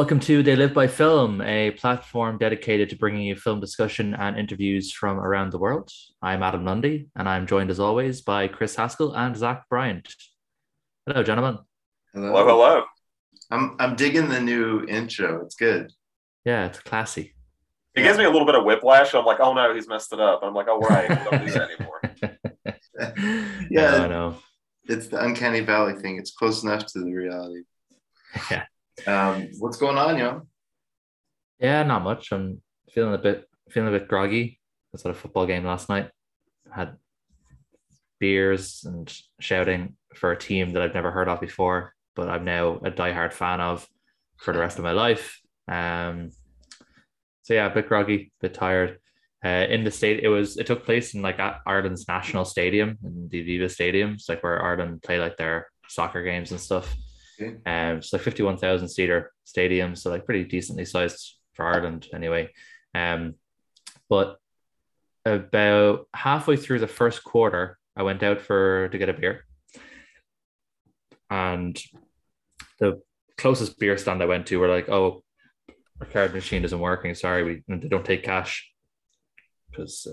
Welcome to They Live by Film, a platform dedicated to bringing you film discussion and interviews from around the world. I'm Adam Lundy, and I'm joined as always by Chris Haskell and Zach Bryant. Hello, gentlemen. Hello, hello. I'm I'm digging the new intro. It's good. Yeah, it's classy. It gives me a little bit of whiplash. I'm like, oh no, he's messed it up. I'm like, oh right, don't do that anymore. Yeah, No, I know. it's the uncanny valley thing. It's close enough to the reality. Yeah. Um, what's going on, yo? Yeah, not much. I'm feeling a bit feeling a bit groggy. I was at a football game last night. Had beers and shouting for a team that I've never heard of before, but I'm now a diehard fan of for the rest of my life. Um, so yeah, a bit groggy, a bit tired. Uh, in the state, it was it took place in like Ireland's national stadium in the Aviva Stadium. It's like where Ireland play like their soccer games and stuff. Okay. Um, it's like fifty one thousand seater stadium, so like pretty decently sized for Ireland anyway. Um, but about halfway through the first quarter, I went out for to get a beer, and the closest beer stand I went to were like, "Oh, our card machine isn't working. Sorry, we they don't take cash because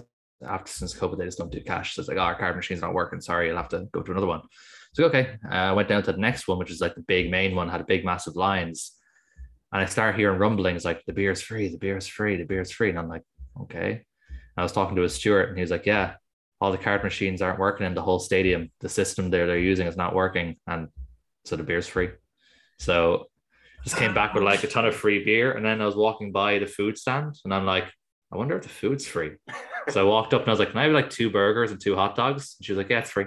after since COVID they just don't do cash. So it's like, oh, our card machine's not working. Sorry, you'll have to go to another one. So okay, uh, I went down to the next one, which is like the big main one, had a big massive lines, and I start hearing rumblings like the beer's free, the beer's free, the beer's free, and I'm like, okay. I was talking to a steward, and he was like, yeah, all the card machines aren't working in the whole stadium. The system there they're using is not working, and so the beer's free. So just came back with like a ton of free beer, and then I was walking by the food stand, and I'm like, I wonder if the food's free. so I walked up and I was like, Can I have like two burgers and two hot dogs? And she was like, Yeah, it's free.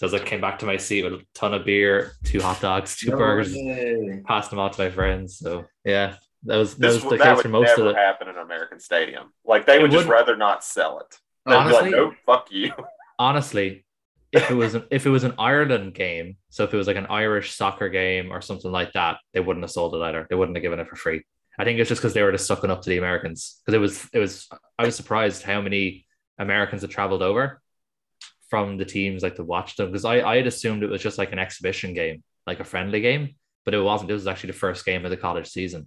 So I came back to my seat with a ton of beer, two hot dogs, two No burgers, way. passed them out to my friends. So yeah, that was that This was the that case for most of never it. happen in an American stadium. Like they It would just rather not sell it. They'd Honestly, be like, nope, fuck you. honestly, if it was an, if it was an Ireland game, so if it was like an Irish soccer game or something like that, they wouldn't have sold it either. They wouldn't have given it for free. I think it's just because they were just sucking up to the Americans. Because it was it was I was surprised how many Americans had traveled over from the teams like to watch them. Because I, I had assumed it was just like an exhibition game, like a friendly game, but it wasn't. It was actually the first game of the college season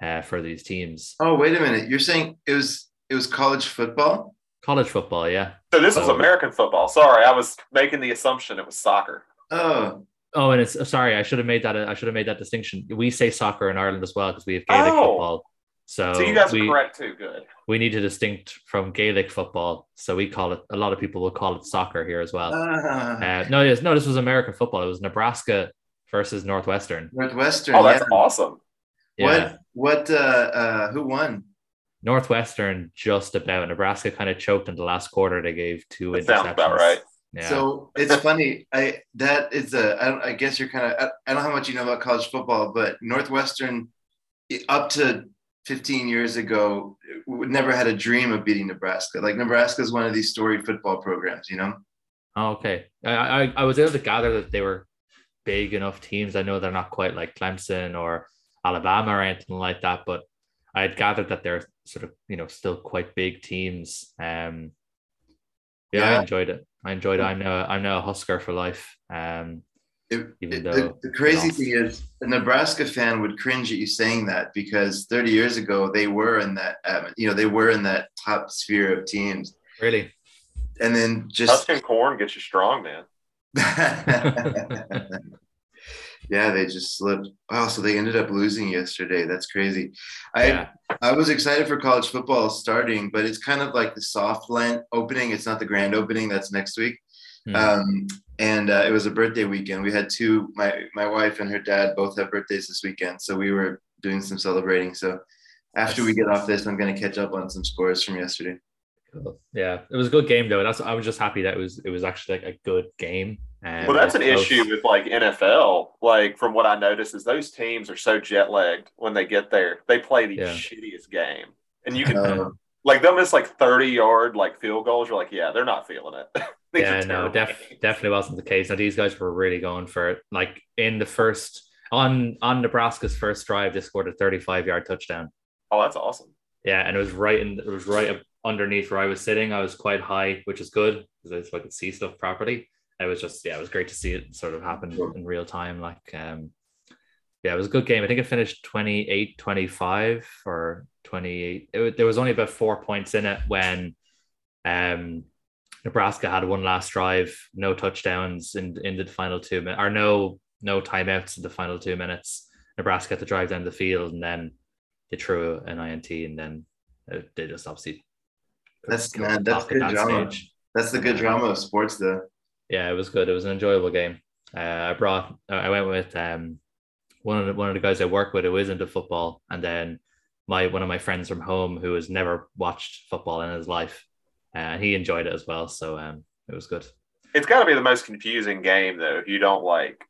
uh, for these teams. Oh, wait a minute. You're saying it was it was college football? College football, yeah. So this is So- American football. Sorry, I was making the assumption it was soccer. Oh, Oh, and it's sorry, I should have made that. I should have made that distinction. We say soccer in Ireland as well because we have Gaelic Oh. football. So, So you guys we, are correct too. Good. we need to distinct from Gaelic football. So we call it. A lot of people will call it soccer here as well. ah, Uh, no, yes, no, this was American football. It was Nebraska versus Northwestern. Northwestern. Oh, that's yeah. awesome. Yeah, What what uh uh who won? Northwestern just about. Nebraska kind of choked in the last quarter. They gave two That interceptions. sounds about right. Yeah. So it's funny. I that is a. I, don't, I guess you're kind of. I, I don't know how much you know about college football, but Northwestern, up to 15 years ago, never had a dream of beating Nebraska. Like Nebraska is one of these storied football programs. You know. Oh, okay. I, I I was able to gather that they were big enough teams. I know they're not quite like Clemson or Alabama or anything like that, but I had gathered that they're sort of you know still quite big teams. Um, yeah, I enjoyed it. I enjoyed it. I'm now I'm now a Husker for life. Um, It, Even it- the, the crazy lost. thing is, a Nebraska fan would cringe at you saying that because 30 years ago they were in that, um, you know, they were in that top sphere of teams, really. and then just Husking corn gets you strong, man. yeah, they just slipped. Wow, so they ended up losing yesterday. That's crazy. I Yeah. I was excited for college football starting, but it's kind of like the soft line opening. It's not the grand opening. That's next week. Hmm. Um, and uh, it was a birthday weekend. We had two. My my wife and her dad both have birthdays this weekend, so we were doing some celebrating. So after we get off this, I'm going to catch up on some scores from yesterday. Cool. Yeah, it was a good game though. That's I was just happy that it was it was actually like a good game. Um, Well, that's an close. issue with like NFL. Like from what I notice is those teams are so jet lagged when they get there. They play the Yeah. shittiest game, and you can Uh, like they'll miss like thirty yard like field goals. You're like, yeah, they're not feeling it. Yeah, no, def- definitely wasn't the case. Now these guys were really going for it. Like in the first on on Nebraska's first drive, they scored a 35 yard touchdown. Oh, that's awesome. Yeah, and it was right in it was right underneath where I was sitting. I was quite high, which is good because I could see stuff properly. It was just yeah, it was great to see it sort of happen in real time. Like um, yeah, yeah, it was a good game. I think it finished 28 25 or 28. It, there was only about four points in it when um, Nebraska had one last drive, no touchdowns in, in the final two minutes, or no no timeouts in the final two minutes. Nebraska had to drive down the field and then they threw an INT and then they just obviously. That's man, that's good that drama. Stage. That's the good drama of sports, though. Yeah, it was good. It was an enjoyable game. Uh, I brought, I went with um, one of the, one of the guys I work with who is into football, and then my one of my friends from home who has never watched football in his life, uh, and uh, he enjoyed it as well. So um, it was good. It's got to be the most confusing game though. If you don't like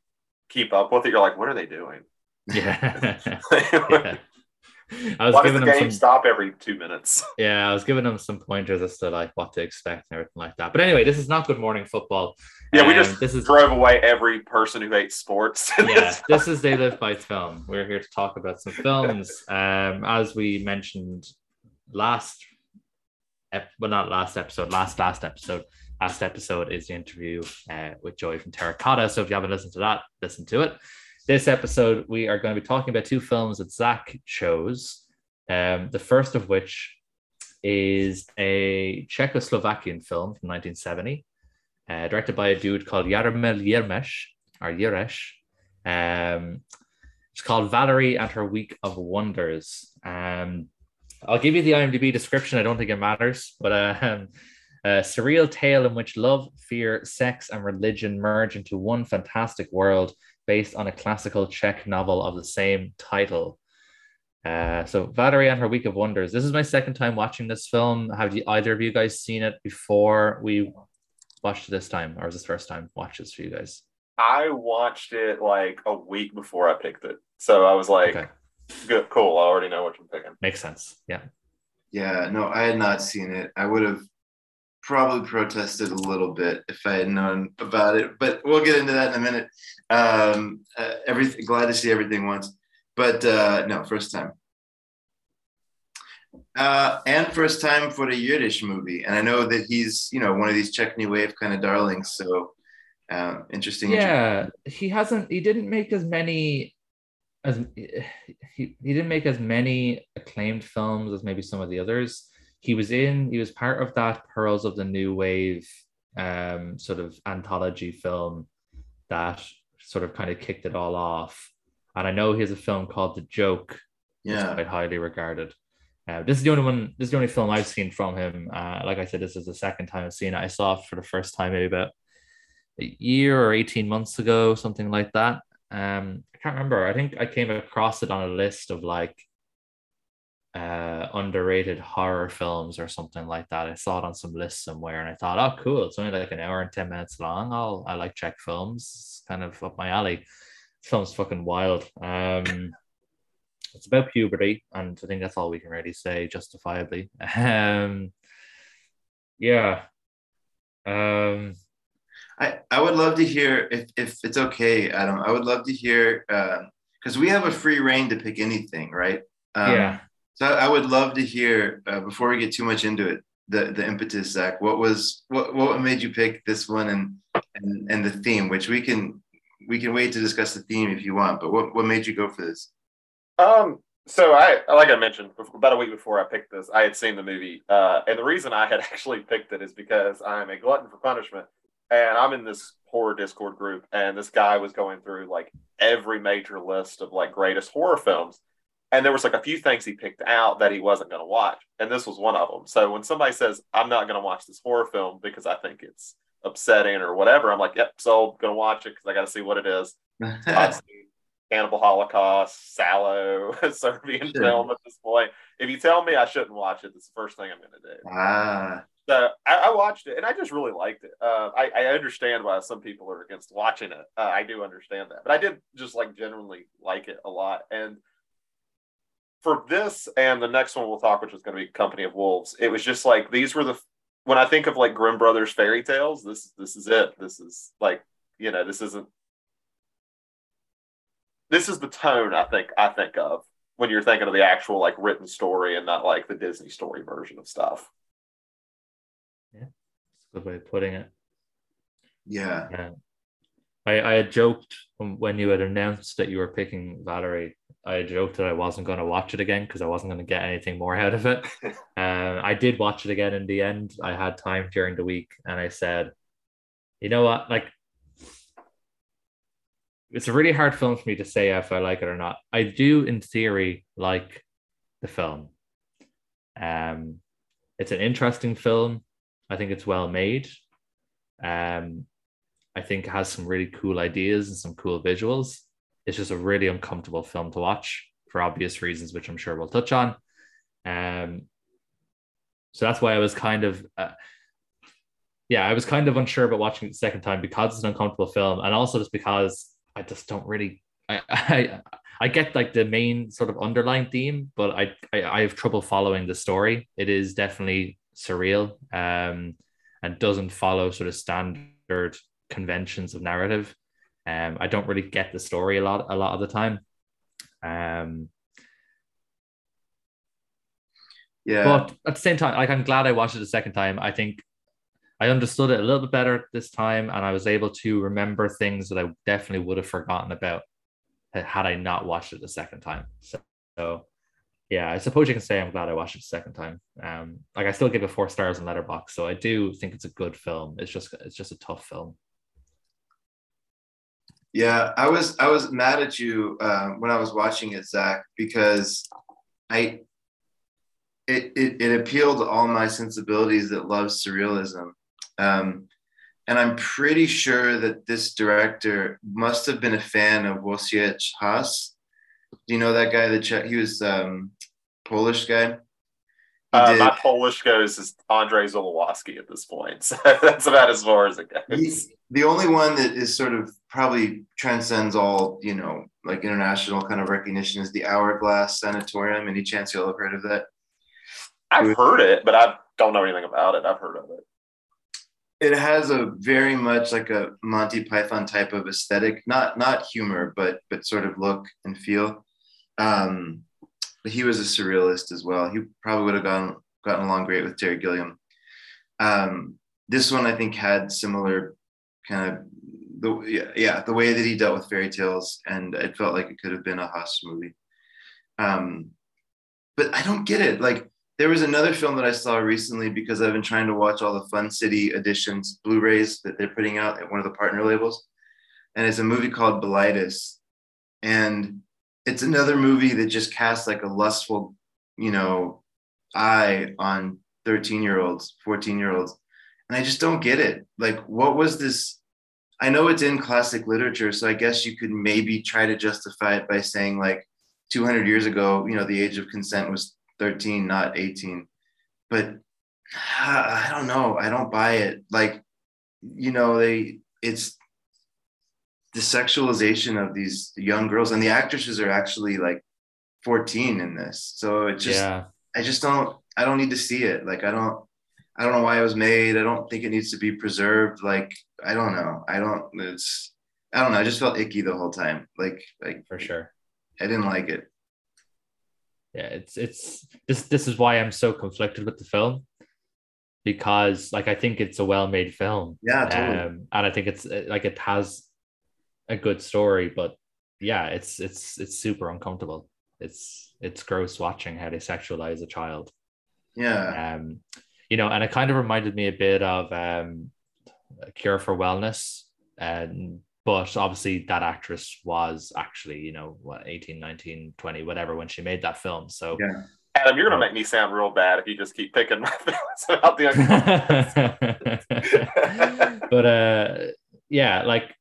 keep up with it, you're like, what are they doing? Yeah. yeah. I was Why giving the game some, stop every two minutes? Yeah, I was giving them some pointers as to like what to expect and everything like that. But anyway, this is not Good Morning Football. Yeah, um, we just this is drove away every person who hates sports. yeah, this is They Live by Film. We're here to talk about some films. Um, as we mentioned last, ep- well, not last episode, last last episode. Last episode is the interview uh, with Joey from Terracotta. So if you haven't listened to that, listen to it. This episode, we are going to be talking about two films that Zach chose. Um, the first of which is a Czechoslovakian film from 1970, uh, directed by a dude called Jaromír Jireš, or Jireš. Um, it's called Valerie and Her Week of Wonders. Um, I'll give you the IMDb description. I don't think it matters, but uh, a surreal tale in which love, fear, sex, and religion merge into one fantastic world based on a classical Czech novel of the same title. Uh, so Valerie and her Week of Wonders. This is my second time watching this film. Have you either of you guys seen it before we watched it this time, or is this first time watch this for you guys? I watched it like a week before I picked it, so I was like, okay. "Good, cool. I already know what I'm picking." Makes sense. Yeah. Yeah. No, I had not seen it. I would have probably protested a little bit if I had known about it, but we'll get into that in a minute. Um, uh, everything, glad to see everything once, but uh, no, first time. Uh, and first time for the Jireš movie, and I know that he's you know one of these Czech New Wave kind of darlings. So um, interesting. Yeah, he hasn't. He didn't make as many as he, he didn't make as many acclaimed films as maybe some of the others. He was in he was part of that pearls of the new wave um sort of anthology film that sort of kind of kicked it all off. And i know he has a film called the joke yeah. quite highly regarded. Uh, this is the only one this is the only film i've seen from him. Uh, like i said this is the second time i've seen it. I saw it for the first time maybe about a year or 18 months ago something like that um i can't remember i think i came across it on a list of like uh, underrated horror films or something like that. I saw it on some list somewhere, and I thought, oh, cool! It's only like an hour and ten minutes long. I'll I like Czech films. It's kind of up my alley. Film's fucking wild. Um, it's about puberty, and I think that's all we can really say justifiably. Um, yeah. Um, I, I would love to hear if, if it's okay, Adam. I would love to hear because uh, we have a free reign to pick anything, right? Um, yeah. So I would love to hear uh, before we get too much into it, the the impetus, Zach. What was what what made you pick this one and and and the theme, which we can we can wait to discuss the theme if you want. But what what made you go for this? Um. So I, like I mentioned, about a week before I picked this, I had seen the movie, uh, and the reason I had actually picked it is because I'm a glutton for punishment, and I'm in this horror Discord group, and this guy was going through like every major list of like greatest horror films, and there was like a few things he picked out that he wasn't going to watch and this was one of them so when somebody says i'm not going to watch this horror film because i think it's upsetting or whatever i'm like yep so gonna watch it because i got to see what it is. Cannibal holocaust salò serbian sure. film at this point. If you tell me i shouldn't watch it. It's the first thing i'm going to do. Ah so I, I, watched it and I just really liked it. Uh, I, I, understand why some people are against watching it. Uh, I do understand that, but I did just like generally like it a lot. And for this and the next one we'll talk, which is going to be Company of Wolves, it was just like these were the when I think of like Grimm Brothers fairy tales, this this is it. This is like you know this isn't this is the tone I think I think of when you're thinking of the actual like written story and not like the Disney story version of stuff. A good way of putting it. Yeah. yeah. I, I had joked when you had announced that you were picking Valerie. I joked that I wasn't going to watch it again because I wasn't going to get anything more out of it. uh, I did watch it again in the end. I had time during the week, and I said, you know what, like. It's a really hard film for me to say if I like it or not. I do, in theory, like the film. Um, it's an interesting film. I think it's well made. Um, I think it has some really cool ideas and some cool visuals. It's just a really uncomfortable film to watch for obvious reasons, which I'm sure we'll touch on. Um, so that's why I was kind of, uh, yeah, I was kind of unsure about watching it the second time because it's an uncomfortable film, and also just because I just don't really, I, I, I get like the main sort of underlying theme, but I, I, I have trouble following the story. It is definitely surreal, um, and doesn't follow sort of standard conventions of narrative. Um, I don't really get the story a lot a lot of the time. Um, Yeah. but at the same time, like I'm glad I watched it a second time. I think I understood it a little bit better this time, and I was able to remember things that I definitely would have forgotten about had I not watched it the second time. So, so yeah, I suppose you can say I'm glad I watched it the second time. Um, like I still give it four stars in Letterboxd, so I do think it's a good film. It's just it's just a tough film. Yeah, I was I was mad at you uh, when I was watching it, Zach, because I it, it it appealed to all my sensibilities that love surrealism, um, and I'm pretty sure that this director must have been a fan of Wojciech Has. Do you know that guy? That he was um, Polish guy. Uh, my Polish goes is Andrzej Żuławski at this point. So that's about as far as it goes. He- the only one that is sort of probably transcends all, you know, like international kind of recognition is the Hourglass Sanatorium. Any chance you'll have heard of that? I've heard it, but I don't know anything about it. I've heard of it. It has a very much like a Monty Python type of aesthetic, not not humor, but but sort of look and feel. Um, but he was a surrealist as well. He probably would have gone gotten along great with Terry Gilliam. Um, this one I think had similar kind of the yeah, the way that he dealt with fairy tales, and it felt like it could have been a Has movie. Um, but I don't get it. Like there was another film that I saw recently because I've been trying to watch all the Fun City editions Blu-rays that they're putting out at one of the partner labels, and it's a movie called Bilitis, and it's another movie that just casts like a lustful, you know, eye on 13 year olds, 14 year olds. And I just don't get it. Like, what was this? I know it's in classic literature, so I guess you could maybe try to justify it by saying, like, 200 years ago, you know, the age of consent was 13, not 18. But I don't know. I don't buy it. Like, you know, they, it's, the sexualization of these young girls and the actresses are actually like 14 in this. So it just yeah, i just don't i don't need to see it. Like i don't i don't know why it was made. I don't think it needs to be preserved. Like i don't know. I don't it's i don't know. I just felt icky the whole time. Like like for sure. i didn't like it. Yeah it's it's this this is why i'm so conflicted with the film because like i think it's a well-made film. Yeah totally. Um and i think it's like it has a good story but yeah it's it's it's super uncomfortable. It's it's gross watching how they sexualize a child. Yeah. Um you know and it kind of reminded me a bit of um a cure for wellness and but obviously that actress was actually you know what 18 19 20 whatever when she made that film. So Yeah. Adam, you're gonna make me sound real bad if you just keep picking my feelings about the but uh yeah like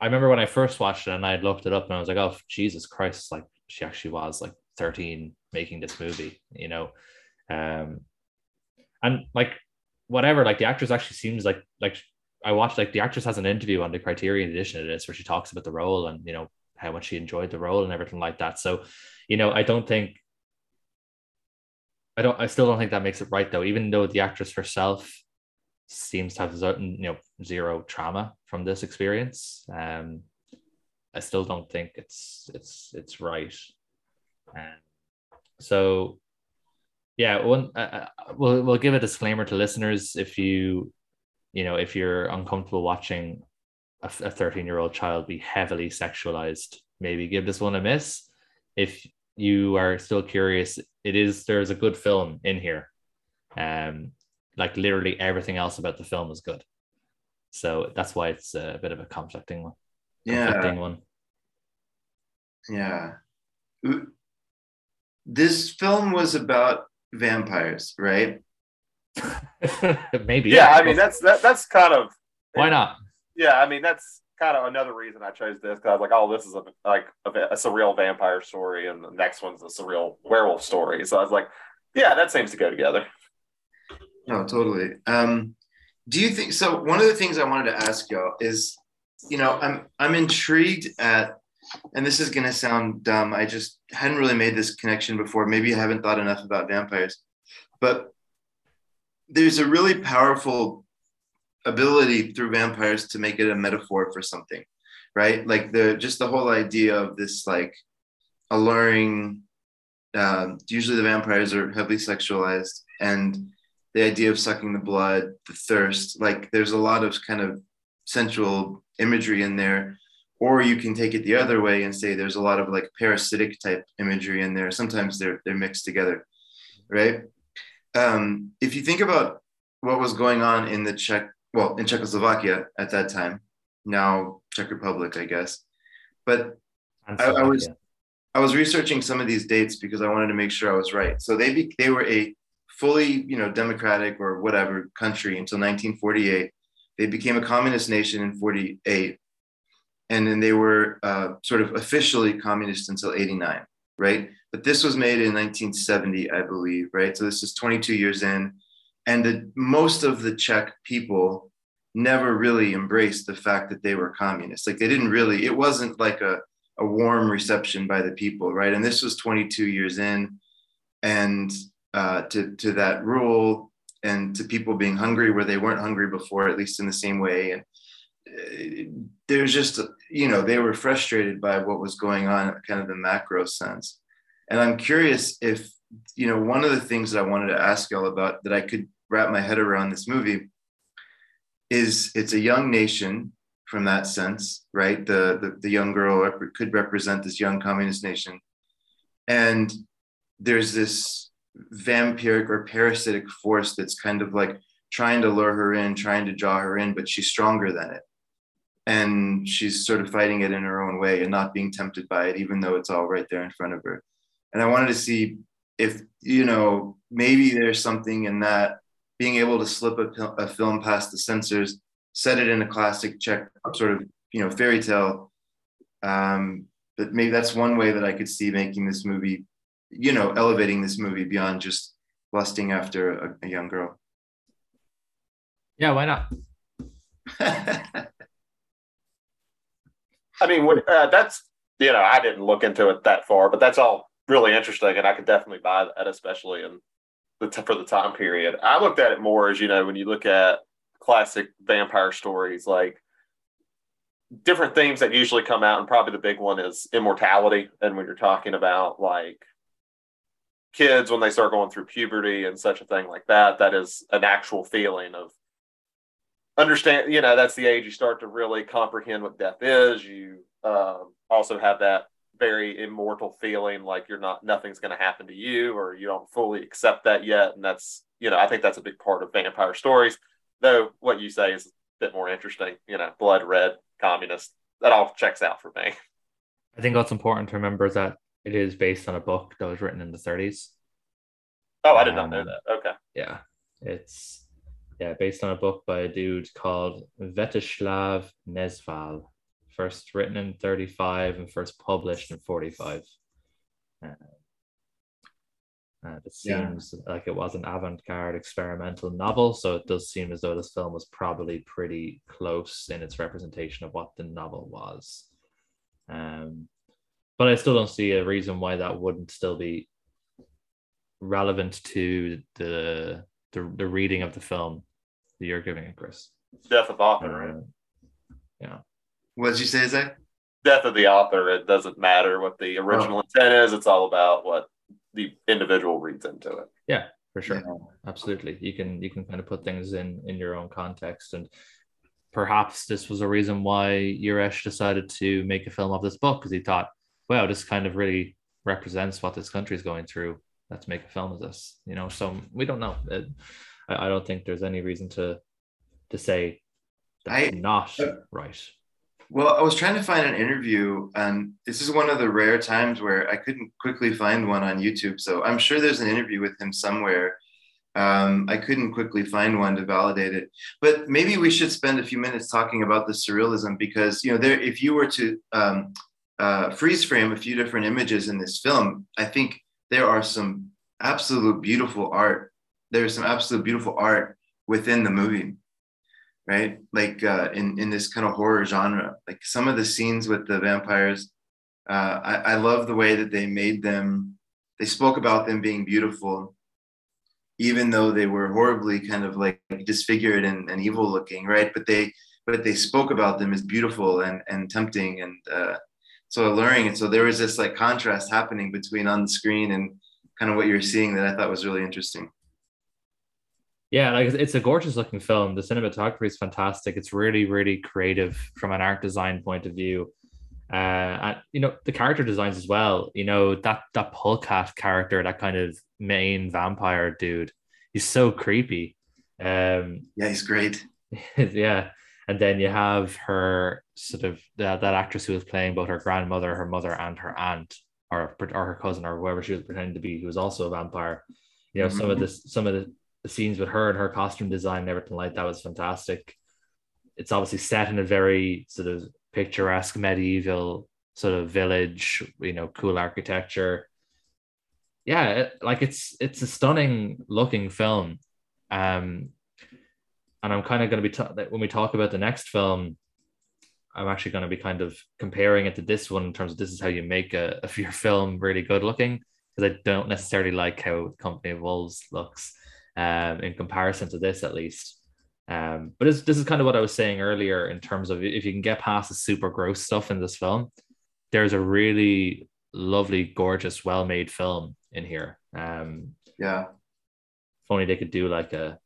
i remember when i first watched it and i looked it up and i was like oh jesus christ like she actually was like 13 making this movie you know um and like whatever like the actress actually seems like like i watched like the actress has an interview on the criterion edition of this where she talks about the role and you know how much she enjoyed the role and everything like that so you know i don't think I don't. I still don't think that makes it right, though. Even though the actress herself seems to have certain, you know, zero trauma from this experience, um, I still don't think it's it's it's right. Um, so, yeah, one. Uh, uh, we'll we'll give a disclaimer to listeners if you, you know, if you're uncomfortable watching a 13 year old child be heavily sexualized, maybe give this one a miss. If you are still curious, it is there's a good film in here. Um, like literally everything else about the film is good. So that's why it's a bit of a conflicting one. Yeah. one. Yeah. This film was about vampires, right? Maybe. Yeah, I mean that's that, that's kind of why not? Yeah, I mean that's kind of another reason I chose this because I was like, oh, this is a like a, a, surreal vampire story, and the next one's a surreal werewolf story. So I was like, yeah, that seems to go together. No, totally. Um, do you think so? One of the things I wanted to ask y'all is, you know, I'm I'm intrigued at, and this is gonna sound dumb. I just hadn't really made this connection before. Maybe I haven't thought enough about vampires, but there's a really powerful ability through vampires to make it a metaphor for something, right? Like the just the whole idea of this like alluring. Um, usually, the vampires are heavily sexualized, and the idea of sucking the blood, the thirst, like there's a lot of kind of sensual imagery in there. Or you can take it the other way and say there's a lot of like parasitic type imagery in there. Sometimes they're they're mixed together, right? Um, if you think about what was going on in the Czech, well, in Czechoslovakia at that time, now Czech Republic, I guess, but I, I was I was researching some of these dates because I wanted to make sure I was right. So they be, they were a fully, you know, democratic or whatever country until 1948. They became a communist nation in 48. And then they were uh, sort of officially communist until 89, right? But this was made in 1970, I believe, right? So this is 22 years in. And the, most of the Czech people never really embraced the fact that they were communists. Like they didn't really, it wasn't like a, a warm reception by the people, right? And this was 22 years in. And uh, to to that rule and to people being hungry where they weren't hungry before, at least in the same way. And uh, there's just you know they were frustrated by what was going on, kind of the macro sense. And I'm curious if you know one of the things that I wanted to ask y'all about that I could wrap my head around this movie is it's a young nation from that sense, right? The the, the young girl could represent this young communist nation, and there's this vampiric or parasitic force that's kind of like trying to lure her in, trying to draw her in, but she's stronger than it. And she's sort of fighting it in her own way and not being tempted by it, even though it's all right there in front of her. And I wanted to see if, you know, maybe there's something in that being able to slip a, a film past the censors, set it in a classic Czech sort of, you know, fairy tale. Um, but maybe that's one way that I could see making this movie you know, elevating this movie beyond just lusting after a, a young girl. Yeah, why not? I mean, when, uh, that's you know, I didn't look into it that far, but that's all really interesting, and I could definitely buy that, especially in the t- for the time period. I looked at it more as you know, when you look at classic vampire stories, like different themes that usually come out, and probably the big one is immortality. And when you're talking about like kids when they start going through puberty and such a thing like that that is an actual feeling of understand you know that's the age you start to really comprehend what death is. You um, also have that very immortal feeling like you're not nothing's going to happen to you or you don't fully accept that yet. And that's you know i think that's a big part of vampire stories though what you say is a bit more interesting you know blood red communist that all checks out for me. I think what's important to remember is that it is based on a book that was written in the 30s. Oh, I did not know um, that. Okay. Yeah. It's yeah, based on a book by a dude called Vítězslav Nezval. first written in 35 and first published in 45. Uh, and it seems yeah. like it was an avant-garde experimental novel, so it does seem as though this film was probably pretty close in its representation of what the novel was. Um, but I still don't see a reason why that wouldn't still be relevant to the the, the reading of the film that you're giving it, Chris. Death of author, right? Uh, yeah. What did you say, Zach? Death of the author. It doesn't matter what the original oh. intent is. It's all about what the individual reads into it. Yeah, for sure. Yeah. Absolutely. You can you can kind of put things in in your own context and perhaps this was a reason why Jireš decided to make a film of this book because he thought, wow, this kind of really represents what this country is going through. Let's make a film of this, you know. So we don't know. It, I, I, don't think there's any reason to to say that's I, not uh, right. Well, I was trying to find an interview, and this is one of the rare times where I couldn't quickly find one on YouTube. So I'm sure there's an interview with him somewhere um, I couldn't quickly find one to validate it, but maybe we should spend a few minutes talking about the surrealism because you know there, if you were to um, uh, freeze frame a few different images in this film, I think there are some absolute beautiful art. There's some absolute beautiful art within the movie, right? Like uh, in in this kind of horror genre, like some of the scenes with the vampires. Uh, I, I love the way that they made them. They spoke about them being beautiful even though they were horribly kind of like disfigured and, and evil looking, right? But they but they spoke about them as beautiful and, and tempting and uh, so alluring. And so there was this like contrast happening between on the screen and kind of what you're seeing that I thought was really interesting. Yeah, like it's a gorgeous looking film. The cinematography is fantastic. It's really, really creative from an art design point of view. Uh, and you know the character designs as well. You know that that polecat character, that kind of main vampire dude. He's so creepy. Um, yeah, he's great. yeah, and then you have her sort of that, that actress who was playing both her grandmother, her mother, and her aunt, or or her cousin, or whoever she was pretending to be, who was also a vampire. You know, mm-hmm. some of this, some of the, the scenes with her and her costume design and everything like that was fantastic. It's obviously set in a very sort of picturesque medieval sort of village, you know, cool architecture yeah, it, like it's it's a stunning looking film. Um, and I'm kind of going to be ta- when we talk about the next film, I'm actually going to be kind of comparing it to this one in terms of this is how you make a, a your film really good looking because I don't necessarily like how Company of Wolves looks um, in comparison to this at least. Um, but this, this is kind of what I was saying earlier in terms of if you can get past the super gross stuff in this film, there's a really lovely, gorgeous, well made film in here. Um, yeah. If only they could do like a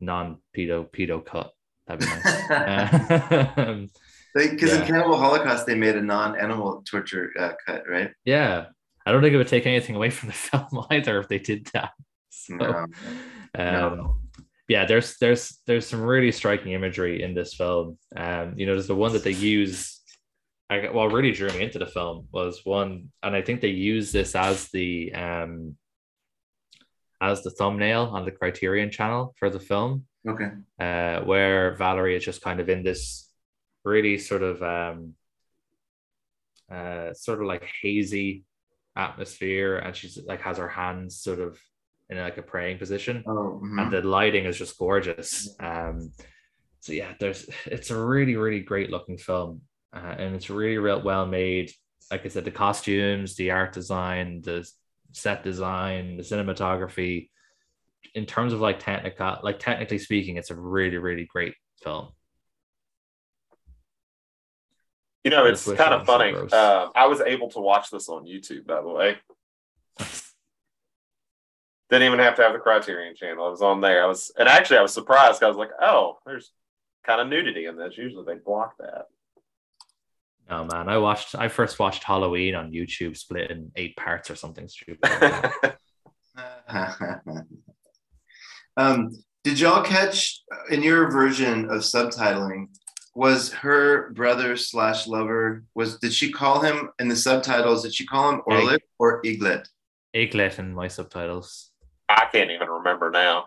non pedo pedo cut. That'd be nice. um, because yeah. in Cannibal Holocaust they made a non-animal torture uh, cut, right? Yeah, I don't think it would take anything away from the film either if they did that. So, no. Um, no. yeah, there's there's there's some really striking imagery in this film. Um, you know, there's the one that they use I, what really drew me into the film was one, and I think they use this as the um as the thumbnail on the Criterion channel for the film. Okay. Uh, where Valerie is just kind of in this really sort of um uh sort of like hazy atmosphere, and she's like has her hands sort of in like a praying position, oh, mm-hmm. and the lighting is just gorgeous. Um, so yeah, there's it's a really really great looking film uh, and it's really real well made. Like I said, the costumes, the art design, the set design, the cinematography. In terms of like technical, like technically speaking, it's a really really great film. You know, it's kind of funny. Uh, I was able to watch this on YouTube, by the way. Didn't even have to have the Criterion channel. I was on there. I was, and actually, I was surprised. Because I was like, "Oh, there's kind of nudity in this. Usually, they block that." Oh man, I watched. I first watched Halloween on YouTube, split in eight parts or something stupid. um, did y'all catch uh, in your version of subtitling? Was her brother slash lover was? Did she call him in the subtitles? Did she call him Orlik or Iglet? Iglet in my subtitles. I can't even remember now.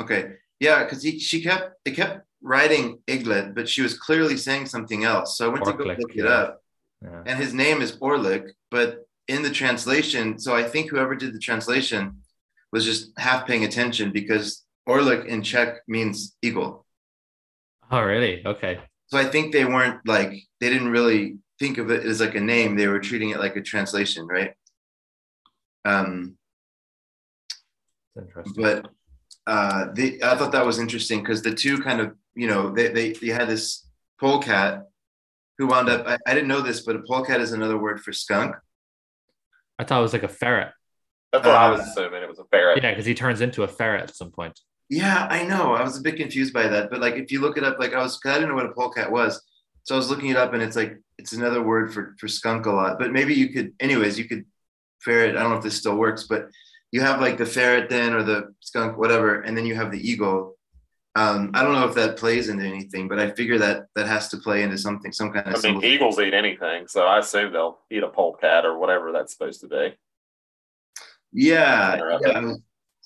Okay, yeah, because she kept it kept writing Iglet, but she was clearly saying something else. So I went Orlik, to go look yeah. it up. Yeah. And his name is Orlik, but in the translation, so I think whoever did the translation was just half paying attention because Orlik in Czech means eagle. Oh, really? Okay. So I think they weren't like, they didn't really think of it as like a name. They were treating it like a translation, right? Um, Interesting. But uh, the, I thought that was interesting because the two kind of, you know, they, they, they had this polecat who wound up, I, I didn't know this, but a polecat is another word for skunk. I thought it was like a ferret. That's what uh, I was assuming. It was a ferret. Yeah, because he turns into a ferret at some point. Yeah, I know. I was a bit confused by that, but like if you look it up, like I was, cause I didn't know what a polecat was, so I was looking it up, and it's like it's another word for for skunk a lot. But maybe you could, anyways, you could ferret. I don't know if this still works, but you have like the ferret then or the skunk, whatever, and then you have the eagle. Um, I don't know if that plays into anything, but I figure that that has to play into something, some kind of. I mean, symbol. eagles eat anything, so I assume they'll eat a polecat or whatever that's supposed to be. Yeah, yeah,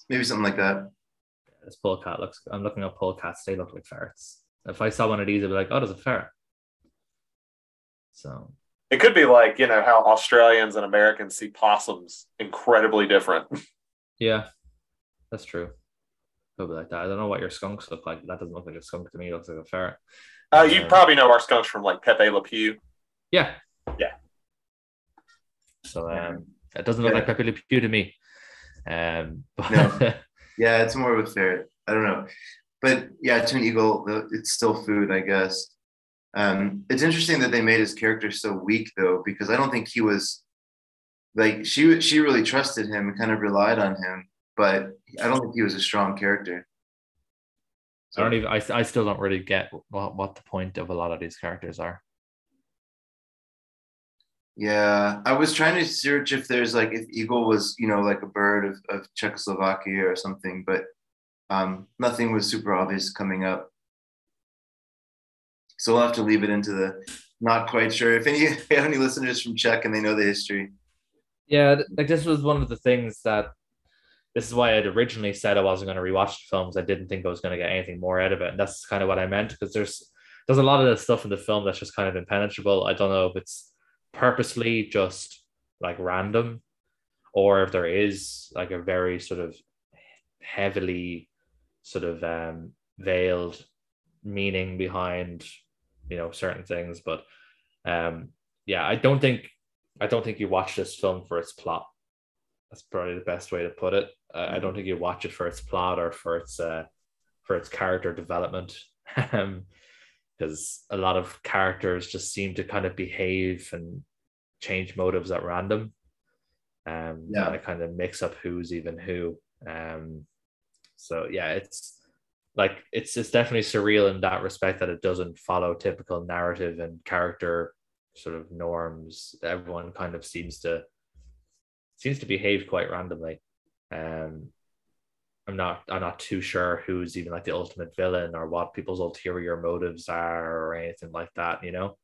maybe something like that. This polecat looks. I'm looking at polecats. They look like ferrets. If I saw one of these, I'd be like, "Oh, there's a ferret." So It could be like you know how Australians and Americans see possums incredibly different. yeah, that's true. Could be like that. I don't know what your skunks look like. That doesn't look like a skunk to me. It looks like a ferret. Uh, you Um, probably know our skunks from like Pepe Le Pew. Yeah. Yeah. So um, it doesn't look Yeah. like Pepe Le Pew to me. Um, but No. Yeah, it's more of a ferret. I don't know, but yeah, to an eagle, it's still food, I guess. Um, it's interesting that they made his character so weak, though, because I don't think he was like she she really trusted him and kind of relied on him, but I don't think he was a strong character. I don't even. I, I still don't really get what what the point of a lot of these characters are. Yeah, I was trying to search if there's like if eagle was you know like a bird of, of Czechoslovakia or something, but um, nothing was super obvious coming up. So we'll have to leave it into the not quite sure. If any if any listeners from Czech and they know the history, Yeah, like this was one of the things that this is why I'd originally said I wasn't going to rewatch the films. I didn't think I was going to get anything more out of it, and that's kind of what I meant because there's there's a lot of the stuff in the film that's just kind of impenetrable. I don't know if it's purposely just like random, or if there is like a very sort of heavily sort of um, veiled meaning behind you know certain things. But um, yeah, I don't think I don't think you watch this film for its plot. That's probably the best way to put it. Uh, I don't think you watch it for its plot or for its uh, for its character development, because a lot of characters just seem to kind of behave and change motives at random. Um, Yeah. and it kind of mix up who's even who. Um, so yeah, it's like it's it's definitely surreal in that respect that it doesn't follow typical narrative and character sort of norms. Everyone kind of seems to seems to behave quite randomly. Um, I'm not I'm not too sure who's even like the ultimate villain or what people's ulterior motives are or anything like that. You know?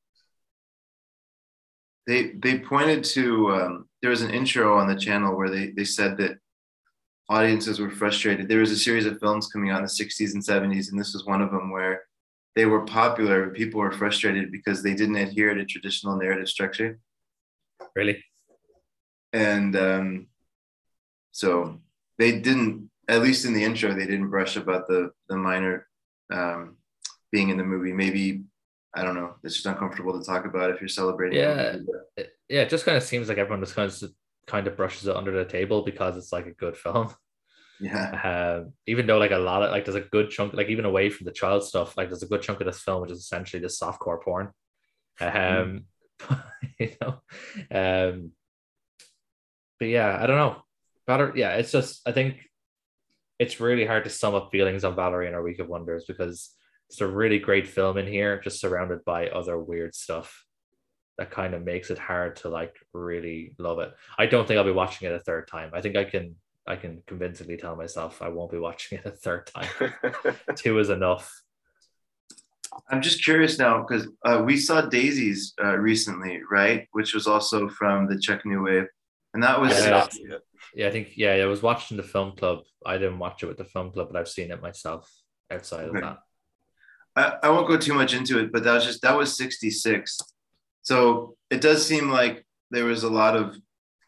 they they pointed to um, there was an intro on the channel where they they said that audiences were frustrated. There was a series of films coming out in the 60s and 70s, and this was one of them where they were popular, but people were frustrated because they didn't adhere to traditional narrative structure. Really? And um, so they didn't at least in the intro they didn't brush about the the minor um, being in the movie. Maybe i don't know it's just uncomfortable to talk about if you're celebrating. Yeah. It- yeah, it just kind of seems like everyone just kind of kind of brushes it under the table because it's like a good film. yeah. Um, even though like a lot of like there's a good chunk like even away from the child stuff like there's a good chunk of this film which is essentially just softcore porn. Um you know? Um but yeah i don't know Valerie, yeah it's just i think it's really hard to sum up feelings on valerie and our week of wonders because it's a really great film in here just surrounded by other weird stuff that kind of makes it hard to like really love it i don't think i'll be watching it a third time i think i can I can convincingly tell myself I won't be watching it a third time. Two is enough. i'm just curious now because uh, we saw daisies uh, recently right which was also from the czech new wave and that was Yeah. not. Yeah, I think yeah, I was watching the film club. I didn't watch it with the film club, but I've seen it myself outside Okay. of that. I, I won't go too much into it, but that was just that was 66. So it does seem like there was a lot of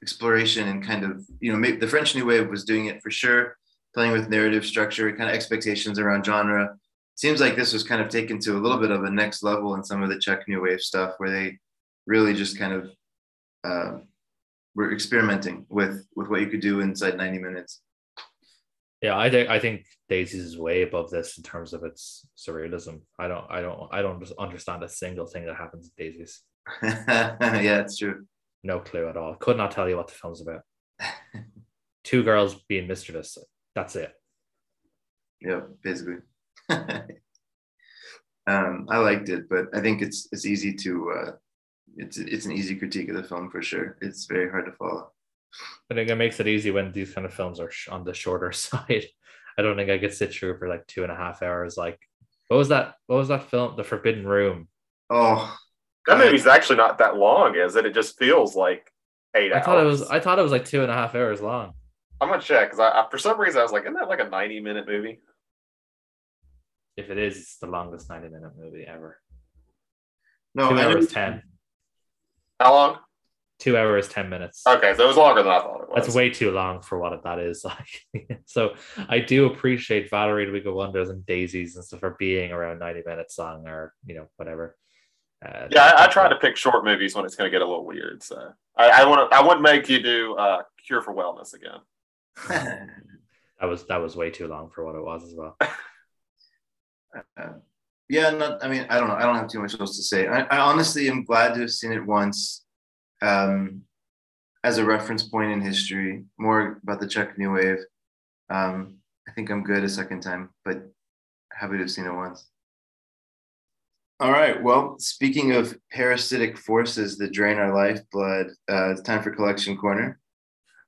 exploration and kind of, you know, maybe the French New Wave was doing it for sure, playing with narrative structure, kind of expectations around genre. Seems like this was kind of taken to a little bit of a next level in some of the Czech New Wave stuff where they really just kind of uh, were experimenting with with what you could do inside 90 minutes. Yeah, I think I think Daisies is way above this in terms of its surrealism. I don't I don't I don't just understand a single thing that happens in Daisies. yeah, it's true. No clue at all. Could not tell you what the film's about. Two girls being mischievous. That's it. Yeah, basically. um, I liked it, but I think it's it's easy to uh, it's it's an easy critique of the film for sure. It's very hard to follow. I think it makes it easy when these kind of films are sh- on the shorter side. I don't think I could sit through for like two and a half hours. Like, what was that? What was that film? The Forbidden Room. Oh, That movie's actually not that long, is it? It just feels like eight I hours. thought it was. I thought it was like two and a half hours long. I'm gonna check because I, I, for some reason I was like, isn't that like a 90 minute movie? If it is, it's the longest ninety minute movie ever. no, two I hours know- ten. How long? Two hours ten minutes. Okay, so it was longer than I thought it was. That's way too long for what that is like. so I do appreciate Valerie the Week of Wonders and Daisies and stuff for being around 90 minutes long or you know, whatever. Uh, Yeah, I, I try to pick short movies when it's going to get a little weird. So I, I want to. I wouldn't make you do uh, Cure for Wellness again. that was that was way too long for what it was as well. Uh, yeah, not. I mean, I don't know. I don't have too much else to say. I, I honestly am glad to have seen it once, um, as a reference point in history. More about the Czech New Wave. Um, I think I'm good a second time, but happy to have seen it once. All right. Well, speaking of parasitic forces that drain our lifeblood, uh, it's time for collection corner.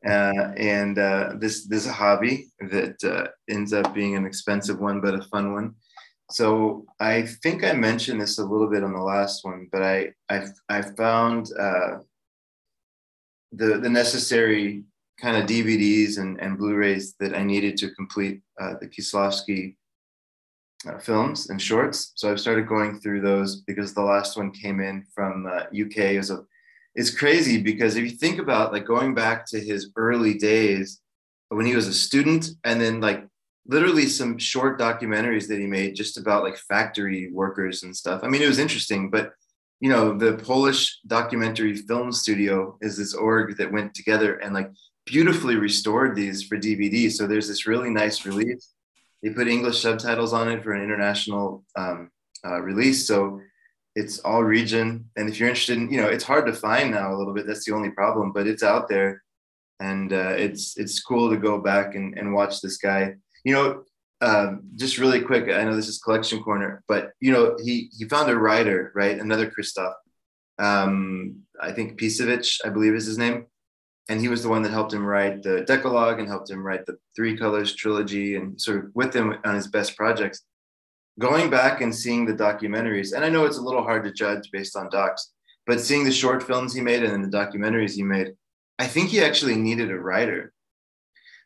Uh, and uh, this this is a hobby that uh, ends up being an expensive one, but a fun one. So I think I mentioned this a little bit on the last one, but I I, I found uh, the the necessary kind of DVDs and, and Blu-rays that I needed to complete uh, the Kieślowski uh, films and shorts. So I've started going through those because the last one came in from uh, UK. It was a, it's crazy because if you think about like going back to his early days when he was a student and then like literally some short documentaries that he made just about like factory workers and stuff. I mean, it was interesting, but you know, the Polish documentary film studio is this org that went together and like beautifully restored these for DVD. So there's this really nice release. They put English subtitles on it for an international um, uh, release. So it's all region. And if you're interested in, you know, it's hard to find now a little bit. That's the only problem, but it's out there. And uh, it's it's cool to go back and, and watch this guy. You know, um, just really quick, I know this is collection corner, but you know, he he found a writer, right? Another Christoph. Um, I think Piesiewicz, I believe is his name. And he was the one that helped him write the Decalogue and helped him write the Three Colors trilogy and sort of with him on his best projects. Going back and seeing the documentaries, and I know it's a little hard to judge based on docs, but seeing the short films he made and then the documentaries he made, I think he actually needed a writer.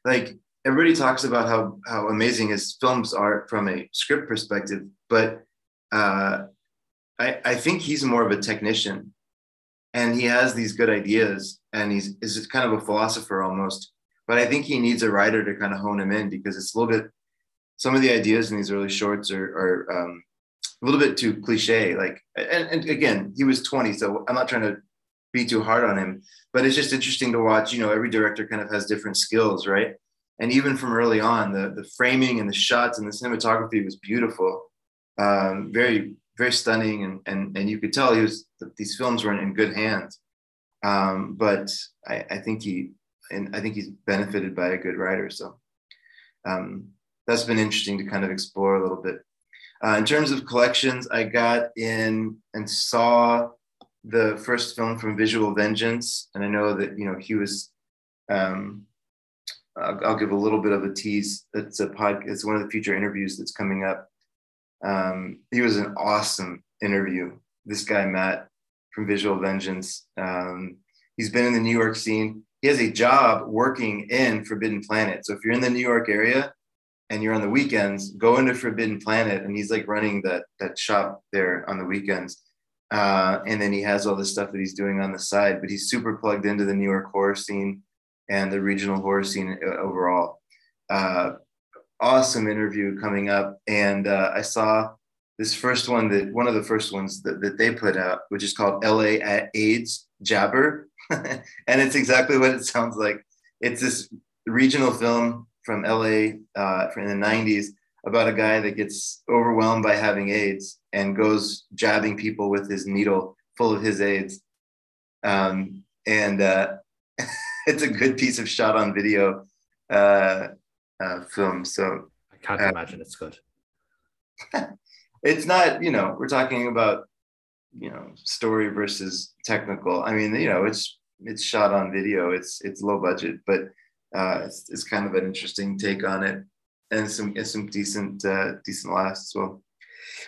Like everybody talks about how how amazing his films are from a script perspective, but uh, I I think he's more of a technician, and he has these good ideas, and he's is kind of a philosopher almost. But I think he needs a writer to kind of hone him in because it's a little bit. Some of the ideas in these early shorts are are um, a little bit too cliche. Like, and, and again, he was 20, so I'm not trying to be too hard on him, but it's just interesting to watch. You know, every director kind of has different skills, right? And even from early on, the the framing and the shots and the cinematography was beautiful, um, very very stunning, and and and you could tell he was these films were in, good hands. Um, but I, I think he and I think he's benefited by a good writer, so um, that's been interesting to kind of explore a little bit. Uh, in terms of collections, I got in and saw the first film from Visual Vengeance, and I know that you know he was. Um, I'll, I'll, give a little bit of a tease. It's a pod. It's one of the future interviews that's coming up. Um, he was an awesome interview. This guy Matt from Visual Vengeance. Um, he's been in the New York scene. He has a job working in Forbidden Planet. So if you're in the New York area and you're on the weekends, go into Forbidden Planet, and he's like running that that shop there on the weekends. Uh, and then he has all the stuff that he's doing on the side, but he's super plugged into the New York horror scene and the regional horror scene overall. Uh, awesome interview coming up. And uh, I saw this first one that one of the first ones that, that they put out, which is called LA AIDS Jabber. and it's exactly what it sounds like. It's this regional film from LA uh, from the 90s about a guy that gets overwhelmed by having AIDS and goes jabbing people with his needle full of his AIDS. Um, and uh, it's a good piece of shot on video uh, uh, film. So I can't Uh, imagine it's good. it's not you know we're talking about you know story versus technical i mean you know it's it's shot on video it's it's low budget but uh it's, it's kind of an interesting take on it and some it's some decent uh decent laughs as well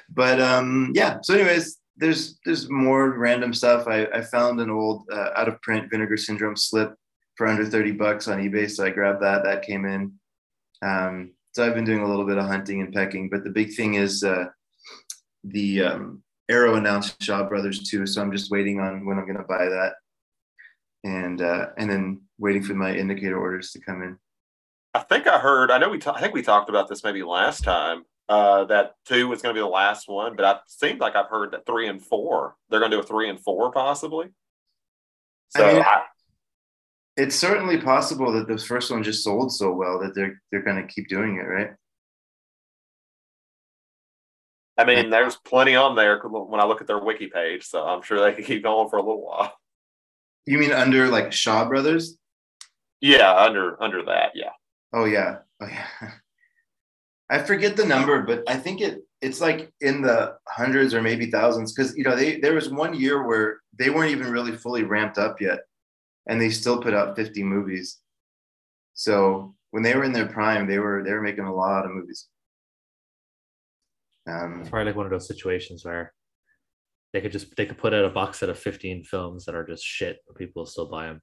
but um yeah so anyways there's there's more random stuff i i found an old uh, out of print vinegar syndrome slip for under 30 bucks on ebay so i grabbed that that came in um so i've been doing a little bit of hunting and pecking but the big thing is uh the um, Arrow announced Shaw Brothers too, so I'm just waiting on when I'm going to buy that, and uh, and then waiting for my indicator orders to come in. I think I heard. I know we. ta- I think we talked about this maybe last time. Uh, that two was going to be the last one, but it seems like I've heard that three and four they're going to do a three and four possibly. So I mean- I, It's certainly possible that the first one just sold so well that they're they're going to keep doing it, right? I mean, there's plenty on there when I look at their wiki page, so I'm sure they can keep going for a little while. You mean under like Shaw Brothers? Yeah, under under that, yeah. Oh yeah, oh yeah. I forget the number, but I think it it's like in the hundreds or maybe thousands because you know they there was one year where they weren't even really fully ramped up yet, and they still put out 50 movies. So when they were in their prime, they were they were making a lot of movies. Um, It's probably like one of those situations where they could just they could put out a box set of 15 films that are just shit, but people will still buy them.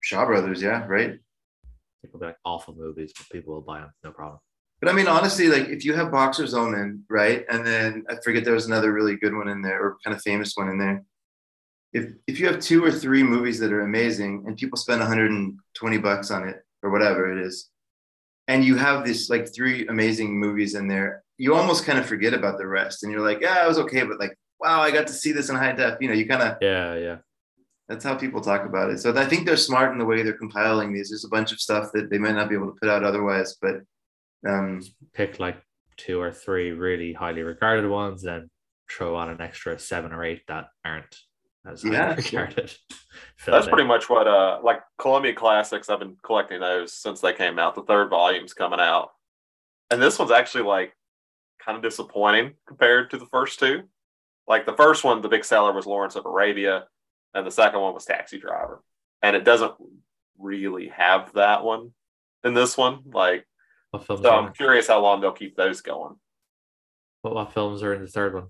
Shaw Brothers, yeah, right. They could be like awful movies, but people will buy them, no problem. But I mean, honestly, like if you have Boxer's Omen in, right? And then I forget there was another really good one in there or kind of famous one in there. If if you have two or three movies that are amazing and people spend 120 bucks on it or whatever it is, and you have this like three amazing movies in there, you almost kind of forget about the rest. And you're like, yeah, it was okay, but like, wow, I got to see this in high def. You know, you kind of Yeah, yeah. that's how people talk about it. So I think they're smart in the way they're compiling these. There's a bunch of stuff that they might not be able to put out otherwise, but um, Pick like two or three really highly regarded ones, and throw on an extra seven or eight that aren't as Yeah, sure. regarded. That's pretty much what uh like Columbia Classics. I've been collecting those since they came out. The third volume's coming out, and this one's actually like kind of disappointing compared to the first two. Like the first one, the big seller was Lawrence of Arabia, and the second one was Taxi Driver, and it doesn't really have that one in this one. Like, so I'm curious how long they'll keep those going. what, what films are in the third one?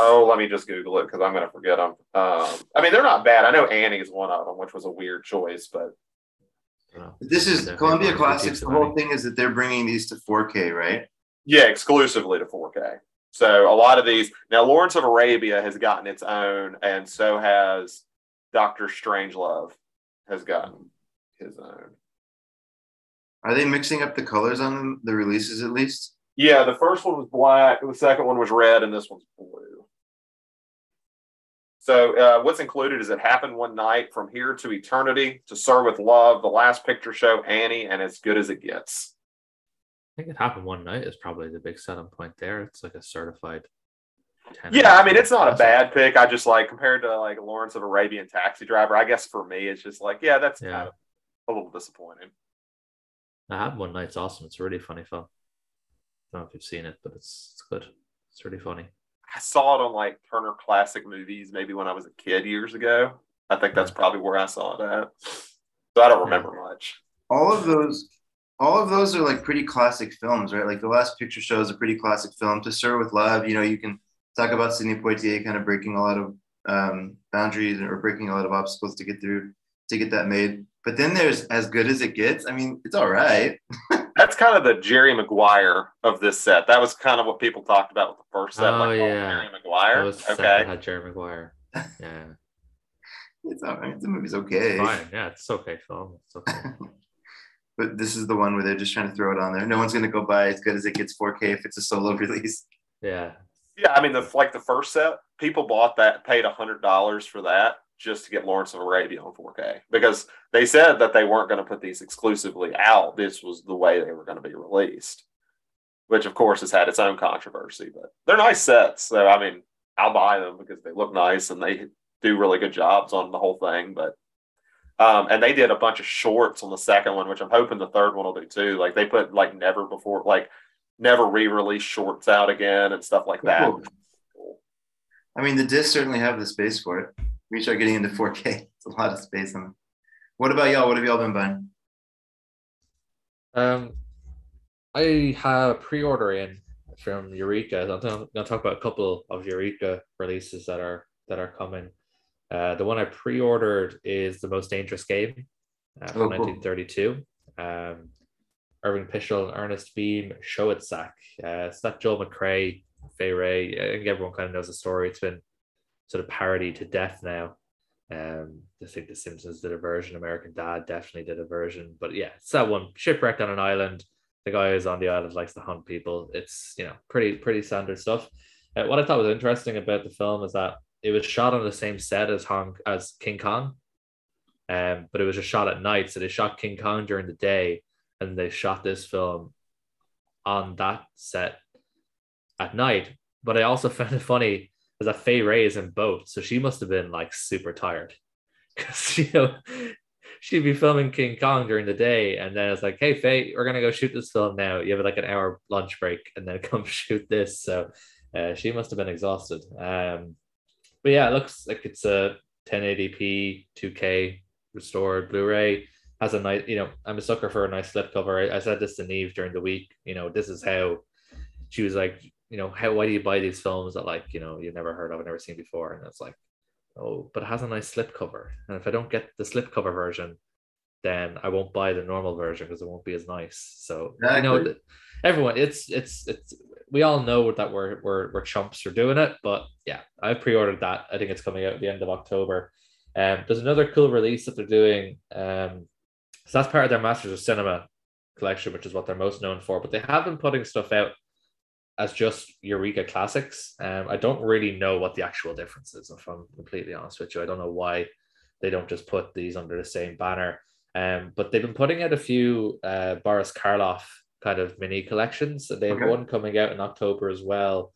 Oh, let me just Google it because I'm going to forget them. Um, I mean, they're not bad. I know Annie's one of them, which was a weird choice, but I this is Definitely Columbia one or two Classics. The the whole money. thing is that they're bringing these to 4K, right? Yeah, exclusively to 4K. So a lot of these now, Lawrence of Arabia has gotten its own, and so has Doctor Strangelove has gotten his own. Are they mixing up the colors on them, the releases at least? Yeah, the first one was black, the second one was red, and this one's blue. So uh, what's included is it happened one night from here to eternity to Sir with Love, the last picture show, Annie, and as good as it gets. I think it happened one night is probably the big selling point there. It's like a certified 10 Yeah, I mean it's not a bad pick. I just like compared to like Lawrence of Arabia and Taxi Driver. I guess for me, it's just like yeah, that's Yeah. kind of a little disappointing. I had one night's awesome. It's a really funny film. I don't know if you've seen it, but it's it's good. It's really funny. I saw it on like Turner Classic Movies maybe when I was a kid years ago. I think that's probably where I saw it at. So I don't remember much. All of those, all of those are like pretty classic films, right? Like the Last Picture Show is a pretty classic film. To Sir with Love, you know, you can talk about Sidney Poitier kind of breaking a lot of um, boundaries or breaking a lot of obstacles to get through to get that made. But then there's As Good as It Gets. I mean, it's all right. That's kind of the Jerry Maguire of this set. That was kind of what people talked about with the first set. Oh, like, yeah. Jerry That Maguire. was the set Okay. that had Jerry Maguire. Yeah, It's all right. The movie's okay. fine. Yeah, it's okay film. It's okay. But this is the one where they're just trying to throw it on there. No one's going to go buy As Good as It Gets 4K if it's a solo release. Yeah, Yeah, I mean, the like the first set, people bought that, paid a hundred dollars for that just to get Lawrence of Arabia on 4K because they said that they weren't going to put these exclusively out. This was the way they were going to be released, which of course has had its own controversy. But they're nice sets, so I mean, I'll buy them because they look nice and they do really good jobs on the whole thing. But Um, and they did a bunch of shorts on the second one, which I'm hoping the third one will do too. Like they put like never before, like never re-release shorts out again and stuff like that. Cool. I mean, the discs certainly have the space for it. We start getting into 4K. It's a lot of space on. What about y'all? What have y'all been buying? Um, I have a pre-order in from Eureka. I'm going to talk about a couple of Eureka releases that are that are coming. Uh, the one I pre-ordered is the most dangerous game uh, from oh, cool. 1932. Um, Irving Pichel and Ernest B. Schoedsack. Uh, it's not Joel McCrea, Fay Wray. I think everyone kind of knows the story. It's been sort of parody to death now. Um, I think The Simpsons did a version. American Dad definitely did a version. But yeah, it's that one shipwrecked on an island. The guy who's on the island likes to hunt people. It's you know pretty pretty standard stuff. Uh, what I thought was interesting about the film is that it was shot on the same set as Hong as King Kong, um, but it was just shot at night. So they shot King Kong during the day, and they shot this film on that set at night. But I also found it funny is that Fay Wray is in both, so she must have been like super tired because you know she'd be filming King Kong during the day, and then it's like, hey Fay, we're gonna go shoot this film now. You have like an hour lunch break, and then come shoot this. So uh, she must have been exhausted. Um, but yeah, it looks like it's a 1080p 2K restored Blu-ray. Has a nice, you know, I'm a sucker for a nice slipcover. I, I said this to Neve during the week. You know, this is how she was like, you know, how why do you buy these films that like, you know, you've never heard of, and never seen before? And it's like, oh, but it has a nice slipcover. And if I don't get the slipcover version, then I won't buy the normal version because it won't be as nice. So exactly. you know, everyone, it's it's it's we all know that we're we're we're chumps for doing it, but yeah, I've pre-ordered that. I think it's coming out at the end of October. Um, there's another cool release that they're doing. Um, so that's part of their Masters of Cinema collection, which is what they're most known for. But they have been putting stuff out as just Eureka classics. Um, I don't really know what the actual difference is, if I'm completely honest with you. I don't know why they don't just put these under the same banner. Um, but they've been putting out a few uh, Boris Karloff kind of mini collections. They have okay. one coming out in October as well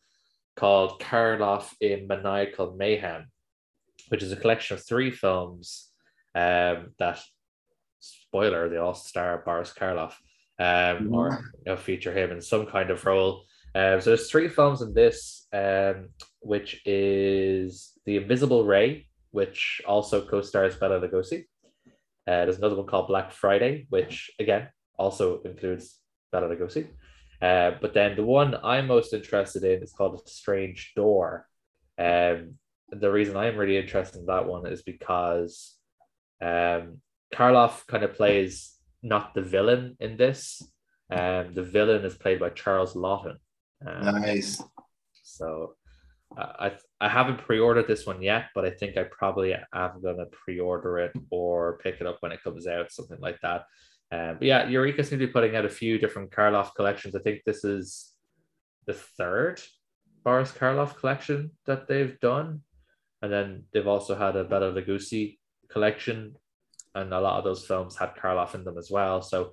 called Karloff in Maniacal Mayhem, which is a collection of three films um, that, spoiler, they all star Boris Karloff um, or mm-hmm. you know, feature him in some kind of role. Um, so there's three films in this, um, which is The Invisible Ray, which also co-stars Bela Lugosi. Uh, there's another one called Black Friday, which again also includes Bela Lugosi. Uh, but then the one I'm most interested in is called A Strange Door. Um, the reason I'm really interested in that one is because um, Karloff kind of plays not the villain in this. Um, the villain is played by Charles Laughton. Um, nice. So uh, I I haven't pre-ordered this one yet, but I think I probably am gonna pre-order it or pick it up when it comes out, something like that. Um, but yeah, Eureka seems to be putting out a few different Karloff collections. I think this is the third Boris Karloff collection that they've done. And then they've also had a Bela Lugosi collection. And a lot of those films had Karloff in them as well. So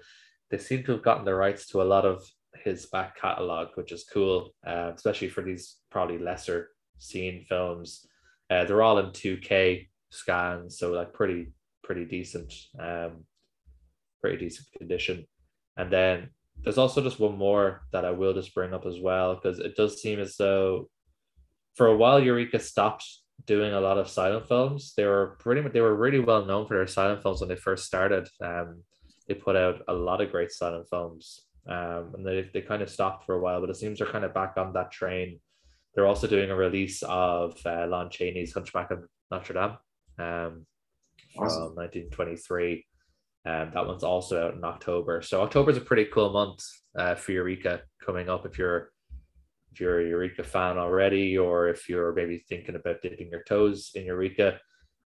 they seem to have gotten the rights to a lot of his back catalogue, which is cool, uh, especially for these probably lesser seen films. Uh, they're all in 2K scans, so like pretty pretty decent. Um, pretty decent condition. And then there's also just one more that I will just bring up as well, because it does seem as though for a while Eureka stopped doing a lot of silent films. They were pretty much they were really well known for their silent films when they first started. Um, they put out a lot of great silent films. Um, and they, they kind of stopped for a while, but it seems they're kind of back on that train. They're also doing a release of uh, Lon Chaney's Hunchback of Notre Dame um, from awesome. 1923. Um, that one's also out in October. So October is a pretty cool month uh, for Eureka coming up. If you're if you're a Eureka fan already, or if you're maybe thinking about dipping your toes in Eureka,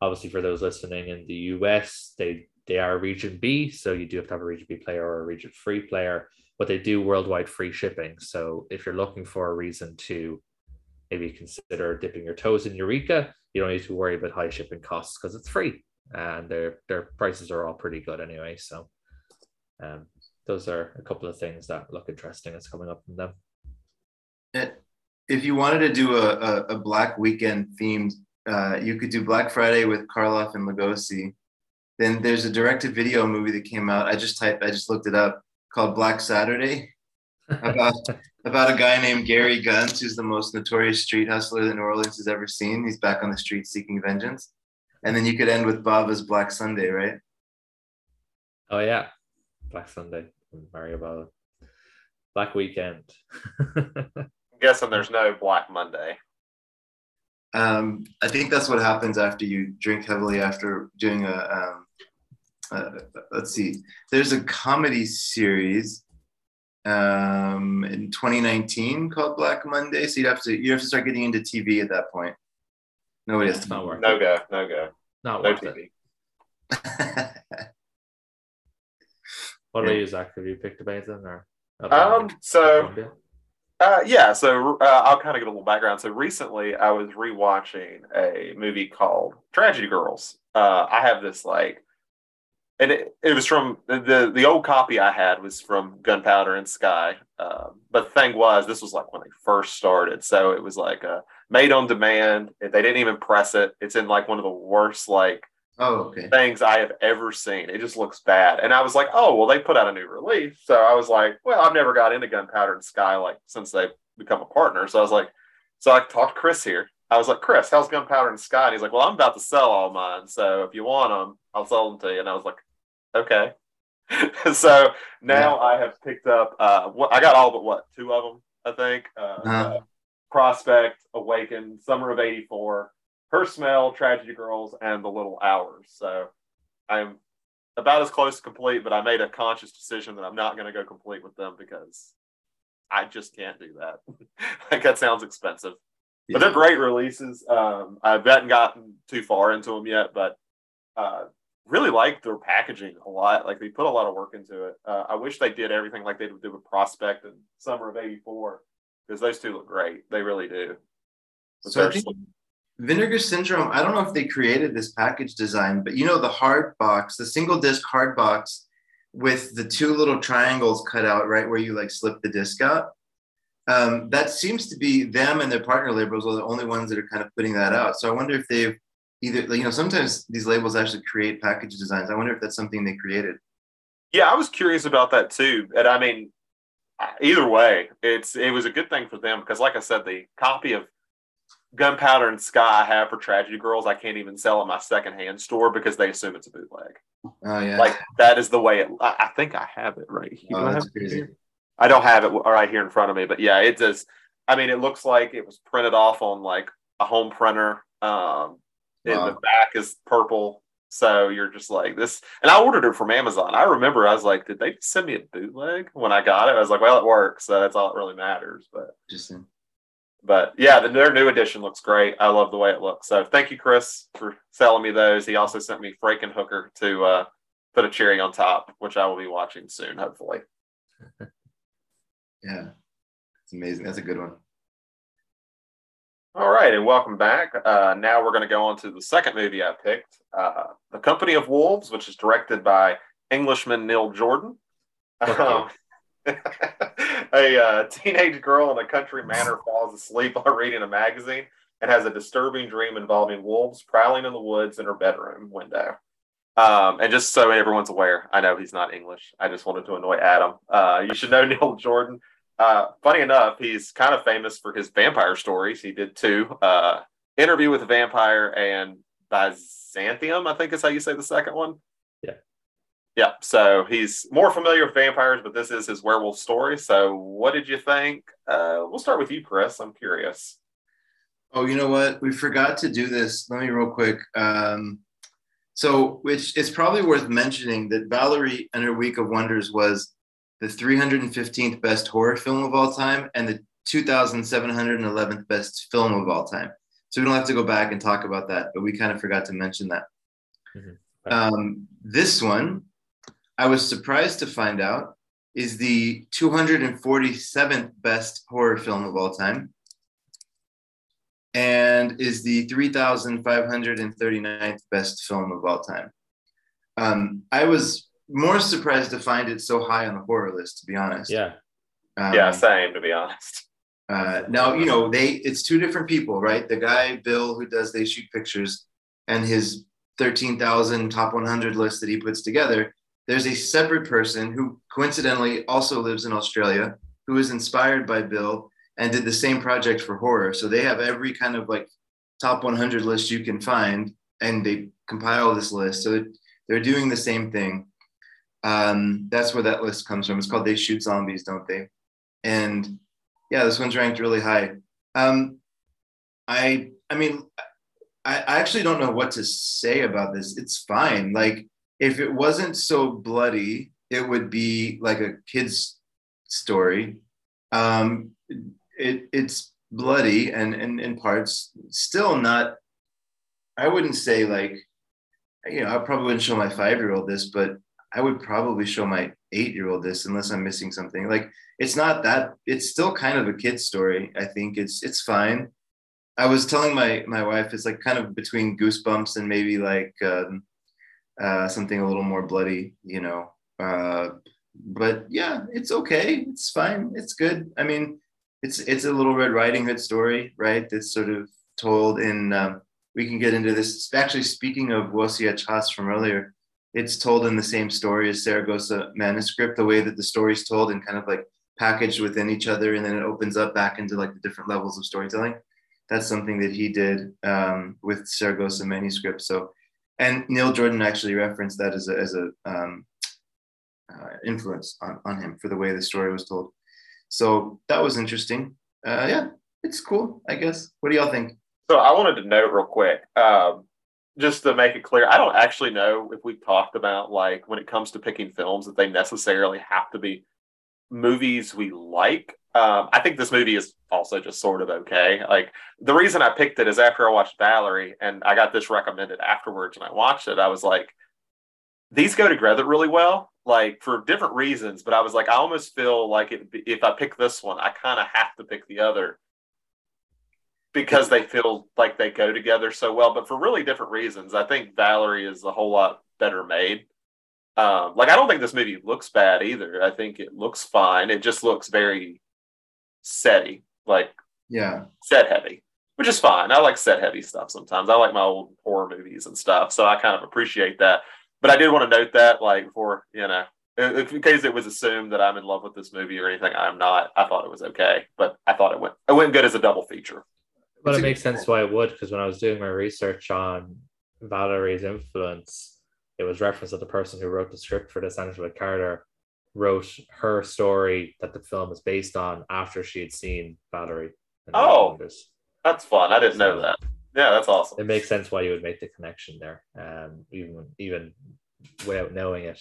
obviously for those listening in the US, they they are Region B, so you do have to have a Region B player or a Region Free player, but they do worldwide free shipping. So if you're looking for a reason to maybe consider dipping your toes in Eureka, you don't need to worry about high shipping costs because it's free and their their prices are all pretty good anyway. So, um, those are a couple of things that look interesting that's coming up from them. If you wanted to do a, a, a Black Weekend themed, uh, you could do Black Friday with Karloff and Lugosi, Then there's a direct-to-video movie that came out. I just typed, I just looked it up, called Black Saturday, about about a guy named Gary Guns, who's the most notorious street hustler that New Orleans has ever seen. He's back on the street seeking vengeance. And then you could end with Bava's Black Sunday, right? Oh yeah, Black Sunday from Mario Bava. Black Weekend. I'm guessing there's no Black Monday. Um, I think that's what happens after you drink heavily after doing a. Um, uh, let's see. There's a comedy series um, in 2019 called Black Monday. So you'd have to you have to start getting into TV at that point. Nobody has It's to. not worth No it. go, no go, Not no worth it. TV. What about Yeah. you, Zach? Have you picked a anything or? Um, so Uh, yeah, so uh, I'll kind of give a little background. So recently, I was rewatching a movie called Tragedy Girls. Uh, I have this like, and it, it was from the the old copy I had was from Gunpowder and Sky. Um, but the thing was, this was like when they first started, so it was like uh, made on demand. They didn't even press it. It's in like one of the worst like oh, okay. things I have ever seen. It just looks bad. And I was like, oh, well, they put out a new release. So I was like, well, I've never got into Gunpowder and Sky like since they've become a partner. So I was like, so I talked to Chris here. I was like, Chris, how's Gunpowder and Sky? And he's like, well, I'm about to sell all mine. So if you want them, I'll sell them to you. And I was like, okay. so now I have picked up, uh, what, I got all but what, two of them, I think. Uh, Uh-huh. uh, Prospect, Awaken, Summer of 84, Her Smell, Tragedy Girls, and The Little Hours. So I'm about as close to complete, but I made a conscious decision that I'm not going to go complete with them because I just can't do that. like that sounds expensive. But they're great releases. Um, I haven't gotten too far into them yet, but uh, really like their packaging a lot. Like they put a lot of work into it. Uh, I wish they did everything like they did with Prospect and Summer of '84 because those two look great. They really do. But So I think sl- Vinegar Syndrome, I don't know if they created this package design, but you know, the hard box, the single disc hard box with the two little triangles cut out right where you like slip the disc out. Um, that seems to be them and their partner labels are the only ones that are kind of putting that out. So I wonder if they've either, you know, sometimes these labels actually create package designs. I wonder if that's something they created. yeah, I was curious about that too. And I mean, either way, it's it was a good thing for them because, like I said, the copy of Gunpowder and Sky I have for Tragedy Girls, I can't even sell at my secondhand store because they assume it's a bootleg. Oh yeah. Like that is the way it. I, I think I have it right here. Oh, that's crazy. here? I don't have it right here in front of me, but yeah, it does. I mean, it looks like it was printed off on like a home printer. Um, and the back is purple. So you're just like this. And I ordered it from Amazon. I remember I was like, did they send me a bootleg when I got it? I was like, well, it works. So that's all that really matters. But Interesting. but yeah, the, their new edition looks great. I love the way it looks. So thank you, Chris, for selling me those. He also sent me Frankenhooker to uh, put a cherry on top, which I will be watching soon, hopefully. Yeah. It's amazing. That's a good one. All right, and welcome back. Uh, now we're going to go on to the second movie I picked, uh, The Company of Wolves, which is directed by Englishman Neil Jordan. Um, a uh, teenage girl in a country manor falls asleep while reading a magazine and has a disturbing dream involving wolves prowling in the woods in her bedroom window. Um, and just so everyone's aware, I know he's not English. I just wanted to annoy Adam. Uh, you should know Neil Jordan. Uh, funny enough, he's kind of famous for his vampire stories. He did two uh, Interview with a Vampire and Byzantium, I think is how you say the second one. Yeah. Yeah. So he's more familiar with vampires, but this is his werewolf story. So what did you think? Uh, we'll start with you, Chris. I'm curious. Oh, you know what? We forgot to do this. Let me real quick. Um, so, which it's probably worth mentioning that Valerie and her Week of Wonders was the 315th best horror film of all time and the 2,711th best film of all time. So we don't have to go back and talk about that, but we kind of forgot to mention that. Mhm. Um, this one, I was surprised to find out, is the 247th best horror film of all time and is the 3,539th best film of all time. Um, I was more surprised to find it so high on the horror list, to be honest. Yeah. Um, yeah, same, to be honest. uh, now you know they it's two different people, right? The guy Bill who does They Shoot Pictures, and his 13,000 top 100 list that he puts together, there's a separate person who coincidentally also lives in Australia who is inspired by Bill and did the same project for horror. So they have every kind of like top 100 list you can find and they compile this list. So they're doing the same thing. Um, that's where that list comes from. It's called They Shoot Zombies, Don't They? And yeah, this one's ranked really high. Um, I I mean, I, I actually don't know what to say about this. It's fine. Like if it wasn't so bloody, it would be like a kid's story. Um, it, it's bloody and, and in parts, still not. I wouldn't say like, you know, I probably wouldn't show my five year old this, but I would probably show my eight year old this unless I'm missing something. Like it's not that. It's still kind of a kid's story. I think it's it's fine. I was telling my my wife it's like kind of between Goosebumps and maybe like um, uh, something a little more bloody, you know. Uh, but yeah, it's okay. It's fine. It's good. I mean, it's it's a little Red Riding Hood story, right? That's sort of told in. Um, we can get into this. Actually, speaking of Wojciech Has from earlier, it's told in the same story as Saragossa manuscript. The way that the story's told and kind of like packaged within each other, and then it opens up back into like the different levels of storytelling that's something that he did um, with Saragossa manuscript. So, and Neil Jordan actually referenced that as a, as a um, uh, influence on, on him for the way the story was told. So that was interesting. Uh, yeah, it's cool, I guess. What do y'all think? So I wanted to note real quick, um, just to make it clear, I don't actually know if we've talked about like when it comes to picking films that they necessarily have to be movies we like um, I think this movie is also just sort of okay. Like the reason I picked it is after I watched Valerie and I got this recommended afterwards and I watched it, I was like, these go together really well, like for different reasons. But I was like, I almost feel like it, if I pick this one, I kind of have to pick the other because they feel like they go together so well, but for really different reasons. I think Valerie is a whole lot better made. Um, like I don't think this movie looks bad either. I think it looks fine. It just looks very setty, like yeah, set heavy, which is fine. I like set heavy stuff sometimes. I like my old horror movies and stuff, so I kind of appreciate that. But I did want to note that, like, before you know, in case it was assumed that I'm in love with this movie or anything, I'm not. I thought it was okay, but I thought it went it went good as a double feature. But it makes sense why it would, because when I was doing my research on Valerie's influence, it was referenced that the person who wrote the script for this, Angela Carter, wrote her story that the film is based on after she had seen Valerie. Oh, that's fun. I didn't know that. Yeah, that's awesome. It makes sense why you would make the connection there, um, even even without knowing it.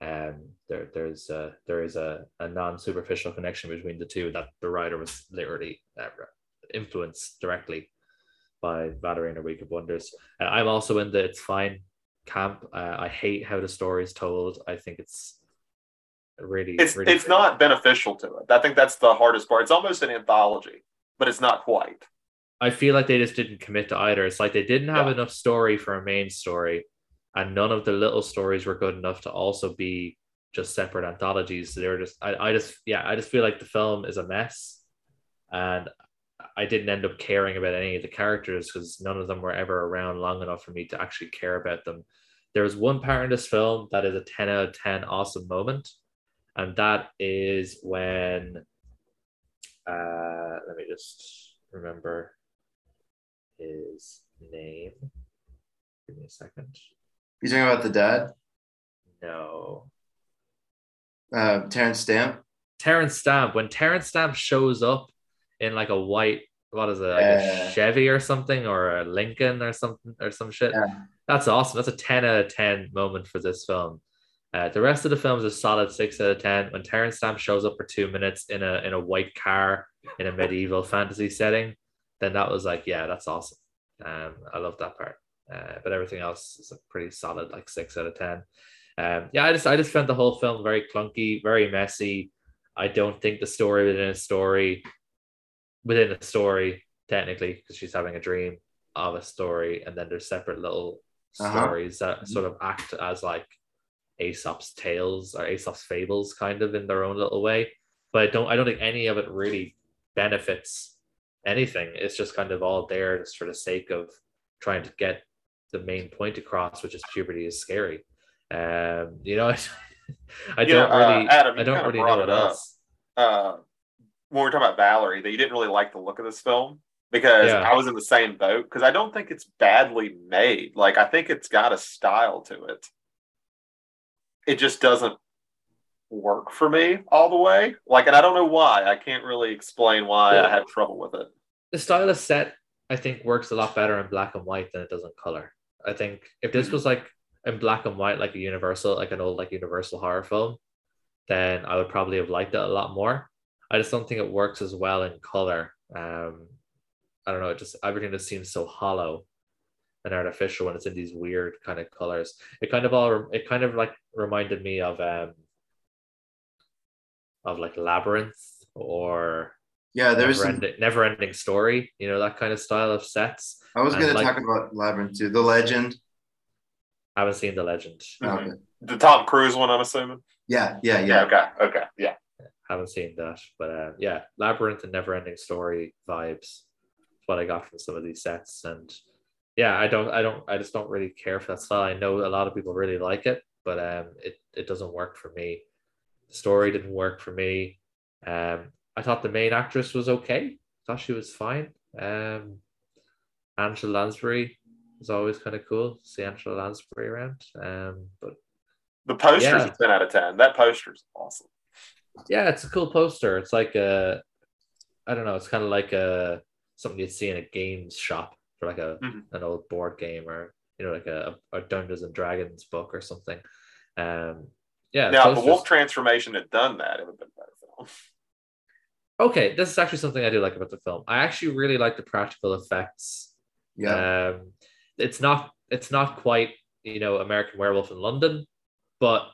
Um, there there's a, there is a, a non superficial connection between the two that the writer was literally uh, influenced directly by Valerie and a Week of Wonders. Uh, I'm also in the it's fine camp. Uh, I hate how the story is told. I think it's really it's really it's not beneficial to it. I think that's the hardest part. It's almost an anthology, but it's not quite. I feel like they just didn't commit to either. It's like they didn't have yeah. enough story for a main story, and none of the little stories were good enough to also be just separate anthologies. They were just I, I just yeah, I just feel like the film is a mess. And I didn't end up caring about any of the characters because none of them were ever around long enough for me to actually care about them. There is one part in this film that is a 10 out of 10 awesome moment and that is when uh, let me just remember his name. Give me a second. You talking about the dad? No. Uh, Terence Stamp. Terence Stamp. When Terence Stamp shows up in like a white, what is it, like a Chevy or something, or a Lincoln or something, or some shit. Yeah. That's awesome. That's a ten out of ten moment for this film. Uh, the rest of the film is a solid six out of ten. When Terence Stamp shows up for two minutes in a in a white car in a medieval fantasy setting, then that was like, yeah, that's awesome. Um, I love that part. Uh, but everything else is a pretty solid, like six out of ten. Um, yeah, I just I just found the whole film very clunky, very messy. I don't think the story within a story, within a story, technically, because she's having a dream of a story, and then there's separate little uh-huh. stories that sort of act as like Aesop's tales or Aesop's fables kind of in their own little way. But I don't I don't think any of it really benefits anything. It's just kind of all there just for the sake of trying to get the main point across, which is puberty is scary. Um, you know, I don't really, uh, Adam, I don't really know it what else. uh, when we were talking about Valerie, that you didn't really like the look of this film because Yeah. I was in the same boat because I don't think it's badly made. Like I think it's got a style to it. It just doesn't work for me all the way. Like, and I don't know why. I can't really explain why I had trouble with it. The style of set, I think, works a lot better in black and white than it does in color. I think if this Mhm. was like in black and white, like a Universal, like an old like Universal horror film, then I would probably have liked it a lot more. I just don't think it works as well in color. Um, I don't know. It just everything just seems so hollow and artificial when it's in these weird kind of colors. It kind of all it kind of like reminded me of um of like Labyrinth or Yeah, there's never, some, ending, never ending story, you know, that kind of style of sets. I was going to like- talk about Labyrinth too. The Legend. I haven't seen the legend. Okay. The Tom Cruise one, I'm assuming. Yeah, yeah, Yeah. yeah. okay. Okay. Yeah. Haven't seen that. But uh, yeah, Labyrinth and never ending story vibes. What I got from some of these sets. And yeah, I don't I don't I just don't really care for that style. I know a lot of people really like it, but um it, it doesn't work for me. The story didn't work for me. Um I thought the main actress was okay. Thought she was fine. Um Angela Lansbury was always kind of cool see Angela Lansbury around. Um but The poster's Yeah. a 10 out of 10. That poster's awesome. Yeah, it's a cool poster. It's like a, I don't know. It's kind of like a something you'd see in a games shop for like a Mhm. an old board game or you know like a, a Dungeons and Dragons book or something. Um, yeah. Now, if the posters- wolf transformation had done that, it would have been a better film. Okay, this is actually something I do like about the film. I actually really like the practical effects. Yeah. Um, it's not it's not quite you know American Werewolf in London, but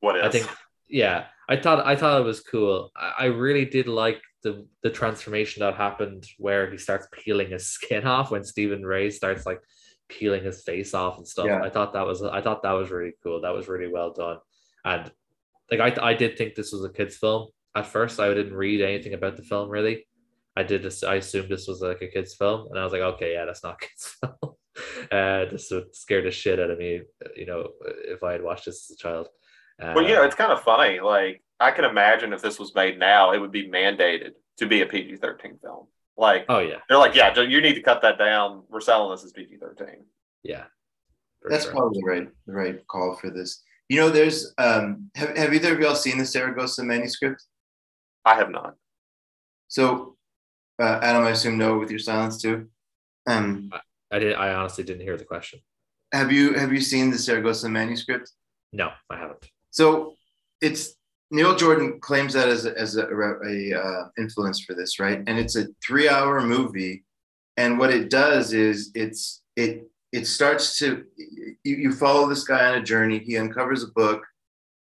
What is? I think yeah, I thought I thought it was cool. I, I really did like the the transformation that happened where he starts peeling his skin off when Stephen Rea starts like peeling his face off and stuff. Yeah. I thought that was I thought that was really cool. That was really well done. And like I I did think this was a kids film at first. I didn't read anything about the film really. I did just I assumed this was like a kids film, and I was like, okay, yeah, that's not a kids film. uh, this would scare the shit out of me, you know, if I had watched this as a child. Well, you know, Um, it's kind of funny. Like, I can imagine if this was made now, it would be mandated to be a PG 13 film. Like, oh yeah, they're like, yeah, you need to cut that down. We're selling this as PG 13. yeah. That's sure. probably the right the right call for this. You know, there's um have, have either of y'all seen the Saragossa manuscript? I have not. So uh, Adam, I assume no with your silence too. Um I did. I honestly didn't hear the question. have you have you seen the Saragossa manuscript? No, I haven't. So it's Neil Jordan claims that as a, as a, a uh, influence for this, right? And it's a three hour movie, and what it does is it's it it starts to you, you follow this guy on a journey. He uncovers a book.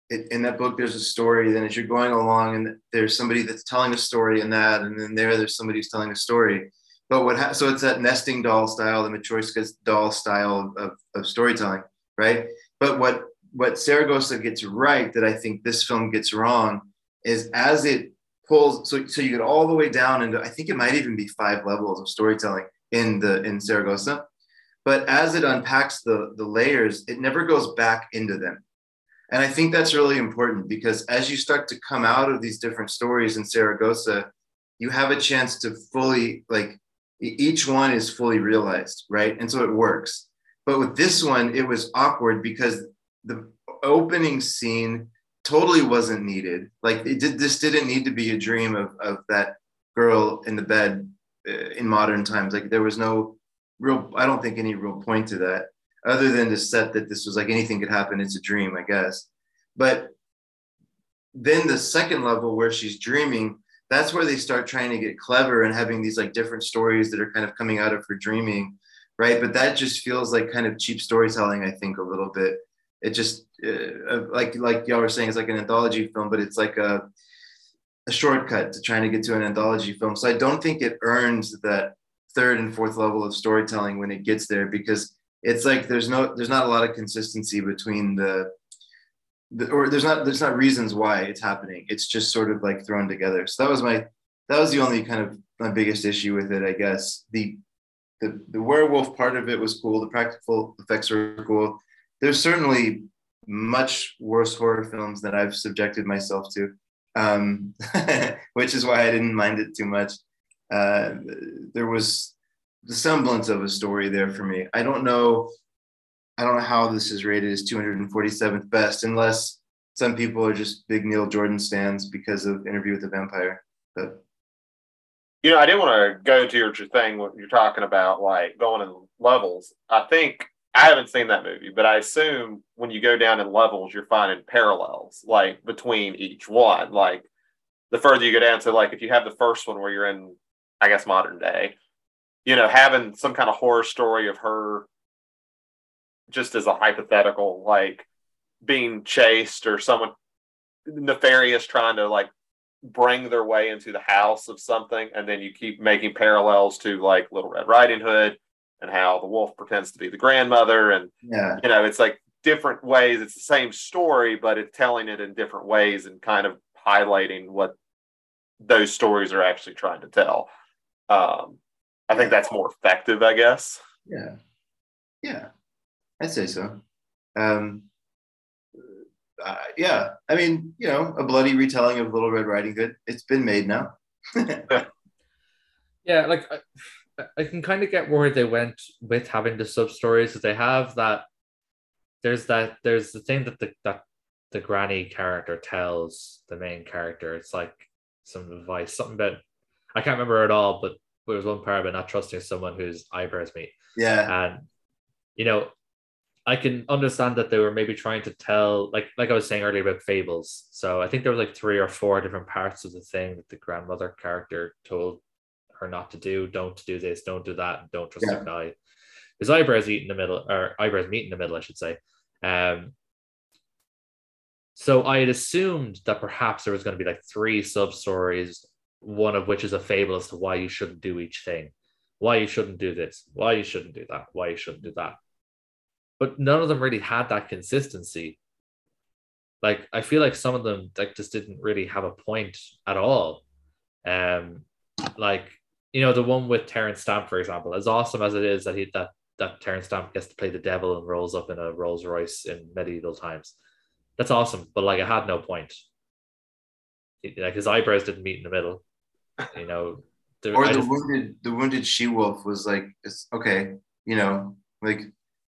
It, in that book, there's a story. Then as you're going along, and there's somebody that's telling a story in that, and then there, there's somebody who's telling a story. But what ha- so it's that nesting doll style, the Matryoshka doll style of, of storytelling, right? But what what Saragossa gets right that I think this film gets wrong is as it pulls so so you get all the way down into I think it might even be five levels of storytelling in the in Saragossa. But as it unpacks the the layers, it never goes back into them. And I think that's really important because as you start to come out of these different stories in Saragossa, you have a chance to fully like each one is fully realized, right? And so it works. But with this one, it was awkward because the opening scene totally wasn't needed. Like it did, this didn't need to be a dream of, of that girl in the bed uh, in modern times. Like there was no real, I don't think any real point to that other than to set that this was like anything could happen. It's a dream, I guess. But then the second level where she's dreaming, that's where they start trying to get clever and having these like different stories that are kind of coming out of her dreaming. Right. But that just feels like kind of cheap storytelling, I think, a little bit it just uh, like like y'all were saying it's like an anthology film but it's like a, a shortcut to trying to get to an anthology film so i don't think it earns that third and fourth level of storytelling when it gets there because it's like there's no there's not a lot of consistency between the, the or there's not there's not reasons why it's happening it's just sort of like thrown together so that was my that was the only kind of my biggest issue with it i guess the the the werewolf part of it was cool. The practical effects were cool. There's certainly much worse horror films that I've subjected myself to, um, which is why I didn't mind it too much. Uh, there was the semblance of a story there for me. I don't know. I don't know how this is rated as 247th best, unless some people are just big Neil Jordan stands because of Interview with the Vampire. But you know, I didn't want to go to your, thing when you're talking about like going in levels. I think I haven't seen that movie, but I assume when you go down in levels, you're finding parallels like between each one. Like the further you go down, so like if you have the first one where you're in, I guess modern day, you know, having some kind of horror story of her just as a hypothetical, like being chased or someone nefarious trying to like bring their way into the house of something, and then you keep making parallels to like Little Red Riding Hood and how the wolf pretends to be the grandmother, and yeah, you know, it's like different ways. It's the same story, but it's telling it in different ways and kind of highlighting what those stories are actually trying to tell. Um, I think that's more effective, I guess. yeah, yeah, I'd say so. Um, uh, yeah, I mean, you know, a bloody retelling of Little Red Riding Hood. It's been made now. Yeah, like I, I can kind of get where they went with having the sub stories because they have that. There's that. There's the thing that the that the granny character tells the main character. It's like some advice, something about I can't remember at all, but there was one part about not trusting someone whose eyebrows meet. yeah, and you know i can understand that they were maybe trying to tell like like i was saying earlier about fables so i think there were like three or four different parts of the thing that the grandmother character told her not to do don't do this don't do that don't trust Yeah. the guy his eyebrows eat in the middle or eyebrows meet in the middle i should say um so i had assumed that perhaps there was going to be like three sub stories one of which is a fable as to why you shouldn't do each thing why you shouldn't do this, why you shouldn't do that, why you shouldn't do that. But none of them really had that consistency. Like I feel like some of them like just didn't really have a point at all. Um, like you know the one with Terence Stamp, for example, as awesome as it is that he that that Terence Stamp gets to play the devil and rolls up in a Rolls Royce in medieval times. That's awesome, but like it had no point. Like his eyebrows didn't meet in the middle. You know, there- or the just- wounded the wounded she wolf was like it's okay you know like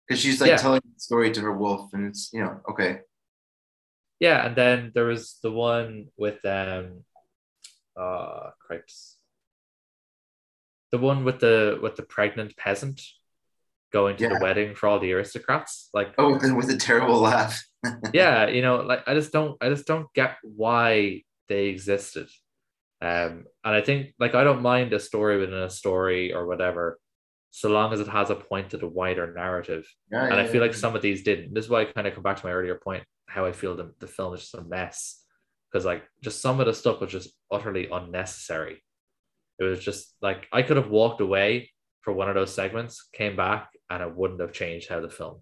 because she's like Yeah. telling the story to her wolf and it's you know okay Yeah, and then there was the one with um uh cripes. The one with the with the pregnant peasant going to Yeah. the wedding for all the aristocrats. Like oh with the, with a terrible laugh yeah, you know, like I just don't I just don't get why they existed. Um and I think like I don't mind a story within a story or whatever, so long as it has a point to the wider narrative yeah, and I yeah, feel like some of these didn't. This is why I kind of come back to my earlier point, how I feel the, the film is just a mess. Because like just some of the stuff was just utterly unnecessary. It was just like I could have walked away for one of those segments, came back, and it wouldn't have changed how the film,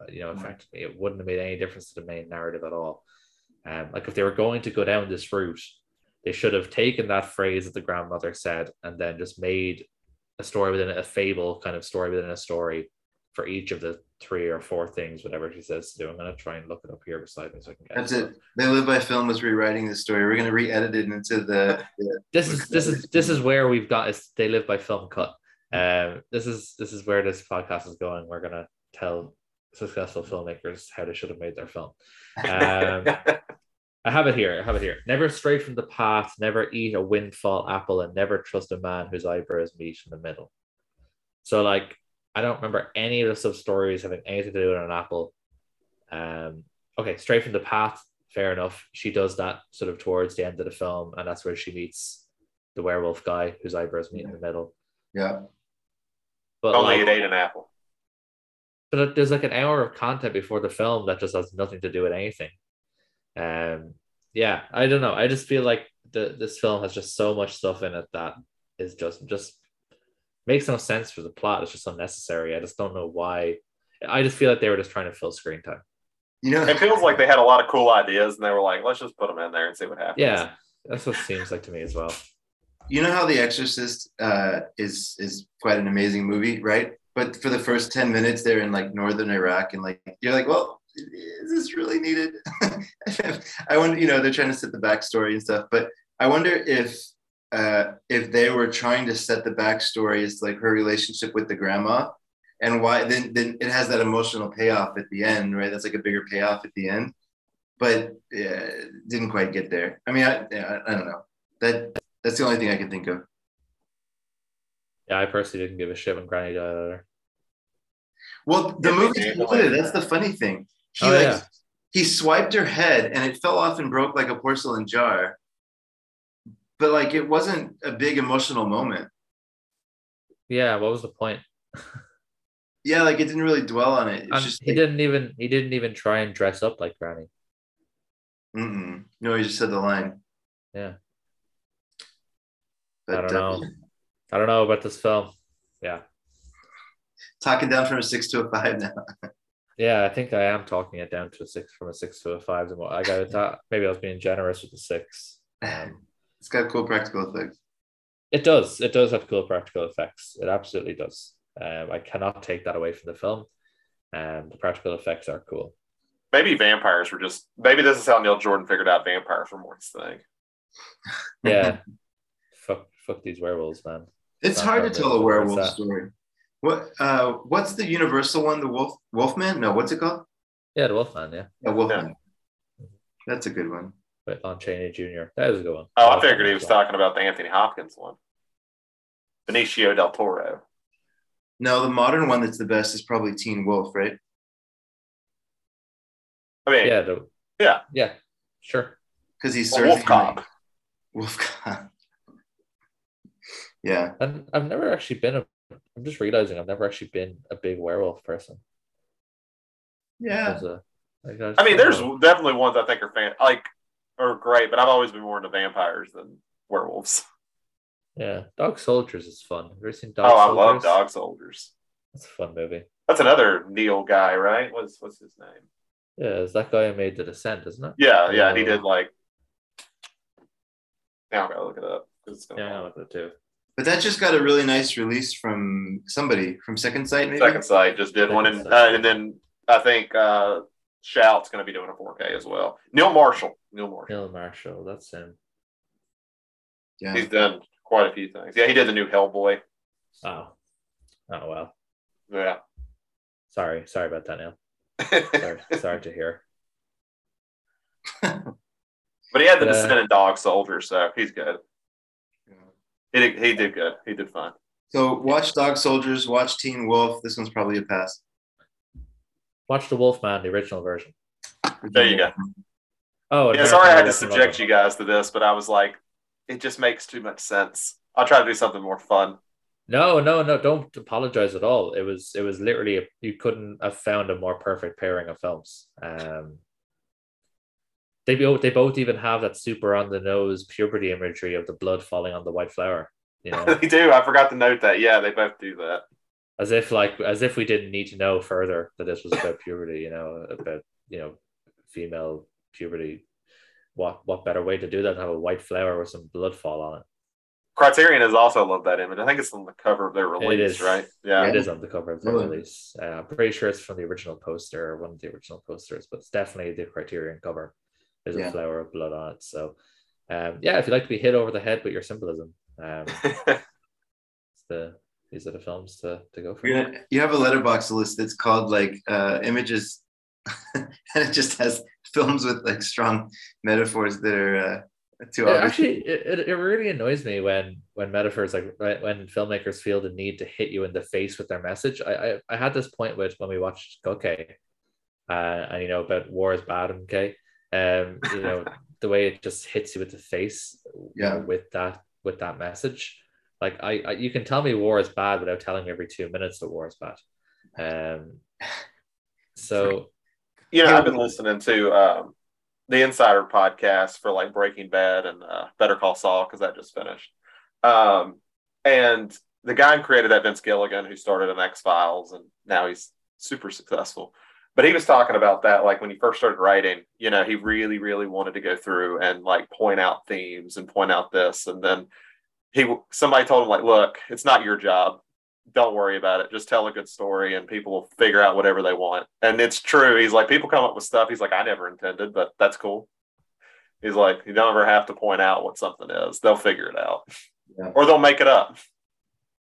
uh, you know, affected me. It wouldn't have made any difference to the main narrative at all. Um, like if they were going to go down this route, they should have taken that phrase that the grandmother said and then just made a story within a fable kind of story within a story for each of the three or four things, whatever she says to do. I'm gonna try and look it up here beside me so I can get that's it they live by film was rewriting the story we're gonna re-edit it into the, the This is this is this is where we've got is they live by film cut. Um, this is this is where this podcast is going. We're gonna tell successful filmmakers how they should have made their film. Um, I have it here. I have it here. Never stray from the path, never eat a windfall apple, and never trust a man whose eyebrows meet in the middle. So, like, I don't remember any of the sub stories having anything to do with an apple. Um, okay, straight from the path, fair enough. She does that sort of towards the end of the film, and that's where she meets the werewolf guy whose eyebrows meet in the middle. yeah But Only like, it ate an apple. but there's like an hour of content before the film that just has nothing to do with anything. Um, yeah, I don't know. I just feel like the this film has just so much stuff in it that is just just makes no sense for the plot. It's just unnecessary. I just don't know why. I just feel like they were just trying to fill screen time. you know It feels like they had a lot of cool ideas and they were like, let's just put them in there and see what happens. Yeah, that's what it seems like to me as well. you know how The Exorcist uh, is is quite an amazing movie, right? But for the first ten minutes, they're in like northern Iraq, and like you're like, well, is this really needed? I wonder, you know, they're trying to set the backstory and stuff, but I wonder if uh, if they were trying to set the backstory as like her relationship with the grandma and why then then it has that emotional payoff at the end, right? That's like a bigger payoff at the end, but yeah, didn't quite get there. I mean, I, yeah, I don't know. That that's the only thing I can think of. Yeah, I personally didn't give a shit when Granny died either. Well, the Yeah, movie yeah, exploded. That's the funny thing. He Oh, like yeah. he swiped her head and it fell off and broke like a porcelain jar. But like it wasn't a big emotional moment. Yeah, what was the point? Yeah, like it didn't really dwell on it. It's just he like, didn't even he didn't even try and dress up like Granny. Mm-mm. no, he just said the line. Yeah. But, I don't uh, know. I don't know about this film. Yeah. talking down from a six to a five now. Yeah, I think I am talking it down to a six from a six to a five. And what I got that maybe I was being generous with the six. Um, It's got cool practical effects. it does. It does have cool practical effects. It absolutely does. Um, I cannot take that away from the film. Um, the practical effects are cool. Maybe vampires were just. Maybe this is how Neil Jordan figured out vampires were more his thing. Yeah. fuck, fuck these werewolves, man. It's Not hard to tell a werewolf story. What uh what's the universal one? The wolf Wolfman? No, what's it called? Yeah, the Wolfman. Yeah, Yeah, Wolfman. That's a good one. With Lon Chaney Jr. That was a good one. Oh, I figured he was as talking about the Anthony Hopkins one. Benicio del Toro. No, the modern one that's the best is probably Teen Wolf, right? I mean, Yeah, the, Yeah. yeah, sure. Because he's well, Wolf Cop. Wolf Cop. yeah. And I've never actually been a. I'm just realizing I've never actually been a big werewolf person. Yeah. As a- like, just I mean, there's know. definitely ones I think are fan like are great, but I've always been more into vampires than werewolves. yeah, Dog Soldiers is fun. Have you ever seen Dog oh, I Soldiers? love Dog Soldiers. That's a fun movie. That's another Neil guy, right? What's what's his name? Yeah, it's that guy who made The Descent, isn't it? Yeah, yeah, he Uh, did like. Now I gotta look it up. it's gonna Yeah, I like that too. But that just got a really nice release from somebody from Second Sight, maybe. Second Sight just did one, and uh, and then I think uh, Shout's going to be doing a 4K as well. Neil Marshall, Neil Marshall, Neil Marshall, that's him. Yeah. he's done quite a few things. Yeah, he did the new Hellboy. Oh, oh well. Yeah, Sorry, sorry about that, Neil. Sorry, sorry to hear. but he had the But, uh, Descendant Dog Soldier, so he's good. He did, he did good. He did fine. So watch Dog Soldiers, watch Teen Wolf. This one's probably a pass. Watch the Wolfman, the original version. There you go. Oh, Yeah, sorry I had to subject you guys to this, but I was like, it just makes too much sense. I'll try to do something more fun. No, no, no! Don't apologize at all. It was, it was literally a, you couldn't have found a more perfect pairing of films. Um, they both, they both even have that super on the nose puberty imagery of the blood falling on the white flower. You know, they do. I forgot to note that. Yeah, they both do that. As if like as if we didn't need to know further that this was about puberty. You know, about you know female puberty. What what better way to do that than have a white flower with some blood fall on it? Criterion has also loved that image. I think it's on the cover of their release, is. right? Yeah. It is on the cover of the Really? release. Uh, I'm pretty sure it's from the original poster or one of the original posters, but it's definitely the Criterion cover. There's Yeah. a flower of blood on it. So, um, yeah, if you like to be hit over the head with your symbolism, um, it's the these are the films to, to go for. You have a Letterboxd list that's called like uh, images, and it just has films with like strong metaphors that are uh, too Yeah, obvious. actually, it, it, it really annoys me when when metaphors like right, when filmmakers feel the need to hit you in the face with their message. I I, I had this point with when we watched Goke, uh, and you know about war is bad and okay, um, you know the way it just hits you with the face, you Yeah. know, with that with that message. Like I, I, you can tell me war is bad without telling me every two minutes that war is bad. Um, so you know, I've been listening to um, the Insider podcast for like Breaking Bad and uh, Better Call Saul because that just finished. Um, and the guy who created that, Vince Gilligan, who started an X Files, and now he's super successful. But he was talking about that, like when he first started writing, you know, he really, really wanted to go through and like point out themes and point out this. And then he somebody told him like, look, it's not your job. Don't worry about it. Just tell a good story, and people will figure out whatever they want. And it's true. He's like, people come up with stuff. He's like, I never intended, but that's cool. He's like, you don't ever have to point out what something is. They'll figure it out, Yeah. or they'll make it up.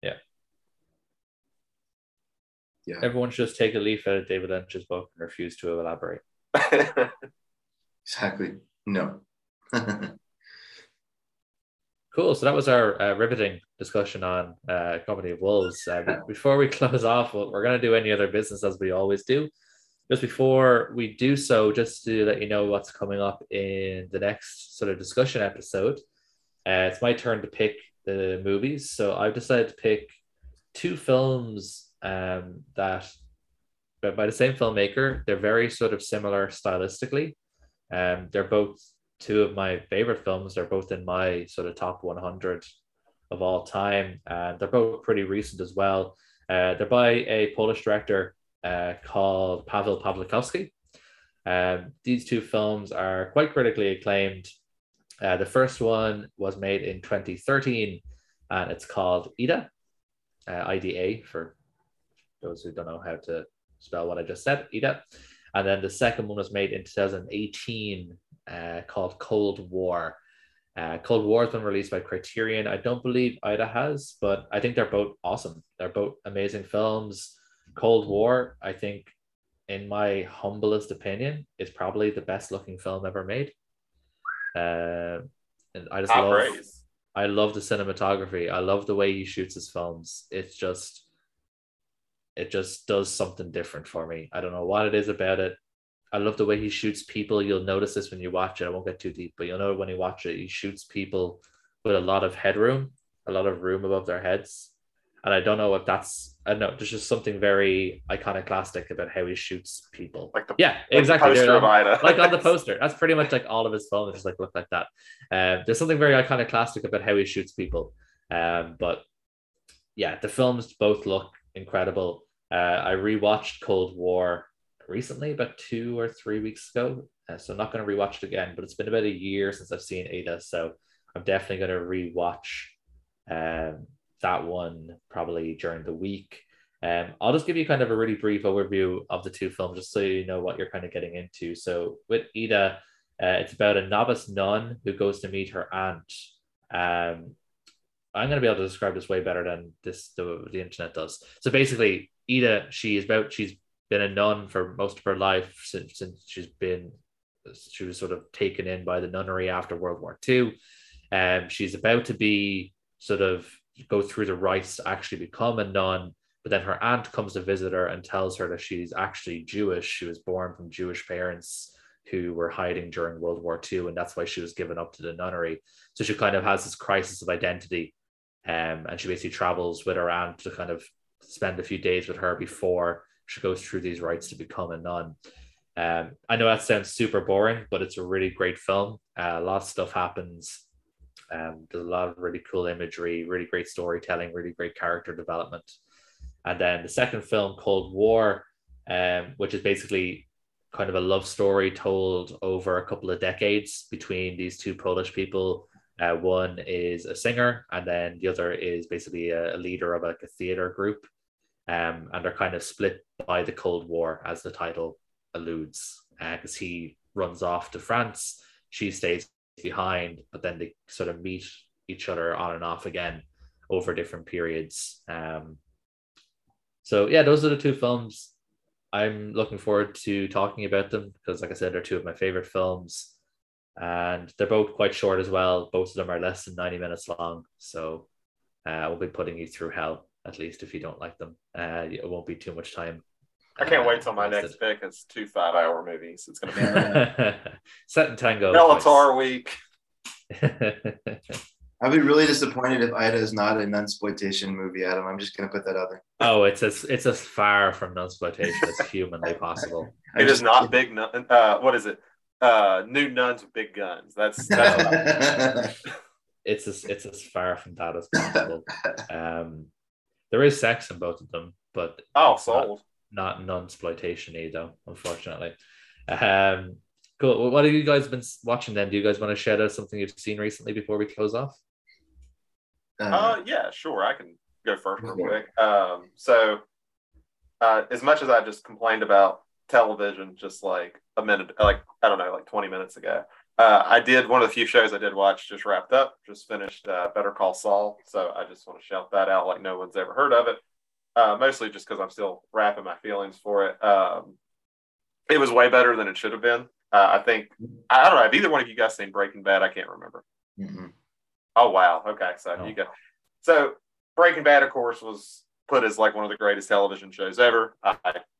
Yeah. Yeah. Everyone should just take a leaf out of David Lynch's book and refuse to elaborate. Exactly. No. Cool. So that was our uh, riveting discussion on uh, Company of Wolves. Uh, before we close off, we're going to do any other business as we always do. Just before we do so, just to let you know what's coming up in the next sort of discussion episode, uh, it's my turn to pick the movies. So I've decided to pick two films um, that, but by the same filmmaker, they're very sort of similar stylistically. Um, they're both two of my favorite films. They're both in my sort of top 100 of all time, and they're both pretty recent as well. Uh, they're by a Polish director uh, called Paweł Pawlikowski. Um, these two films are quite critically acclaimed. Uh, the first one was made in 2013, and it's called Ida, uh, IDA for those who don't know how to spell what I just said, Ida. And then the second one was made in 2018 uh, called Cold War. Uh, Cold War has been released by Criterion. I don't believe Ida has, but I think they're both awesome. They're both amazing films. Cold War, I think, in my humblest opinion, is probably the best looking film ever made. Uh, and I just Top love. I love the cinematography. I love the way he shoots his films. It's just, it just does something different for me. I don't know what it is about it. I love the way he shoots people. You'll notice this when you watch it. I won't get too deep, but you'll know when you watch it, he shoots people with a lot of headroom, a lot of room above their heads. And I don't know if that's, I know, there's just something very iconoclastic about how he shoots people. Like the Yeah, like the exactly. of Ida. like on the poster. That's pretty much like all of his films just like look like that. Um, there's something very iconoclastic about how he shoots people. Um, but yeah, the films both look incredible. Uh, I rewatched Cold War recently, about two or three weeks ago. Uh, so I'm not going to rewatch it again, but it's been about a year since I've seen Ida. So I'm definitely going to rewatch um, that one probably during the week. Um, I'll just give you kind of a really brief overview of the two films, just so you know what you're kind of getting into. So with Ida, uh, it's about a novice nun who goes to meet her aunt. Um, I'm going to be able to describe this way better than this the, the internet does. So basically, Ida, she is about she's been a nun for most of her life since, since she's been she was sort of taken in by the nunnery after World War II. Um, she's about to be sort of go through the rites to actually become a nun, but then her aunt comes to visit her and tells her that she's actually Jewish. She was born from Jewish parents who were hiding during World War II, and that's why she was given up to the nunnery. So she kind of has this crisis of identity, um, and she basically travels with her aunt to kind of spend a few days with her before she goes through these rites to become a nun. Um, I know that sounds super boring, but it's a really great film. Uh, a lot of stuff happens. Um, there's a lot of really cool imagery, really great storytelling, really great character development. And then the second film, Cold War, um, which is basically kind of a love story told over a couple of decades between these two Polish people. Uh, one is a singer, and then the other is basically a, a leader of like a theater group. Um, and they're kind of split by the Cold War, as the title alludes, because uh, he runs off to France, she stays behind, but then they sort of meet each other on and off again over different periods. Um, so yeah, those are the two films. I'm looking forward to talking about them because, like I said, they're two of my favorite films, and they're both quite short as well. Both of them are less than 90 minutes long, so uh, I will be putting you through hell at least if you don't like them. Uh, it won't be too much time. I can't uh, wait till my next invested. pick. It's two five hour movies. It's gonna be Sátántangó. Bellator week. I'd be really disappointed if Ida is not an exploitation movie, Adam. I'm just gonna put that out there. oh, it's as it's as far from non-exploitation as humanly possible. It is not big. Nun, uh, what is it? Uh, new nuns with big guns. That's that's It's as it's as far from that as possible. Um, there is sex in both of them, but oh it's not- sold. not non-exploitation either, unfortunately. Um, cool. Well, what have you guys been watching then? Do you guys want to shout out something you've seen recently before we close off? Uh, Uh, yeah, sure. I can go first real quick. Um, so, uh, as much as I just complained about television, just like a minute, like I don't know, like 20 minutes ago, uh, I did one of the few shows I did watch just wrapped up, just finished uh, Better Call Saul. So I just want to shout that out like no one's ever heard of it. Uh, mostly just because I'm still wrapping my feelings for it. Um, it was way better than it should have been. Uh, I think I don't know. Have either one of you guys seen Breaking Bad? I can't remember. mhm. Oh wow. Okay, so you go. So Breaking Bad, of course, was put as like one of the greatest television shows ever. I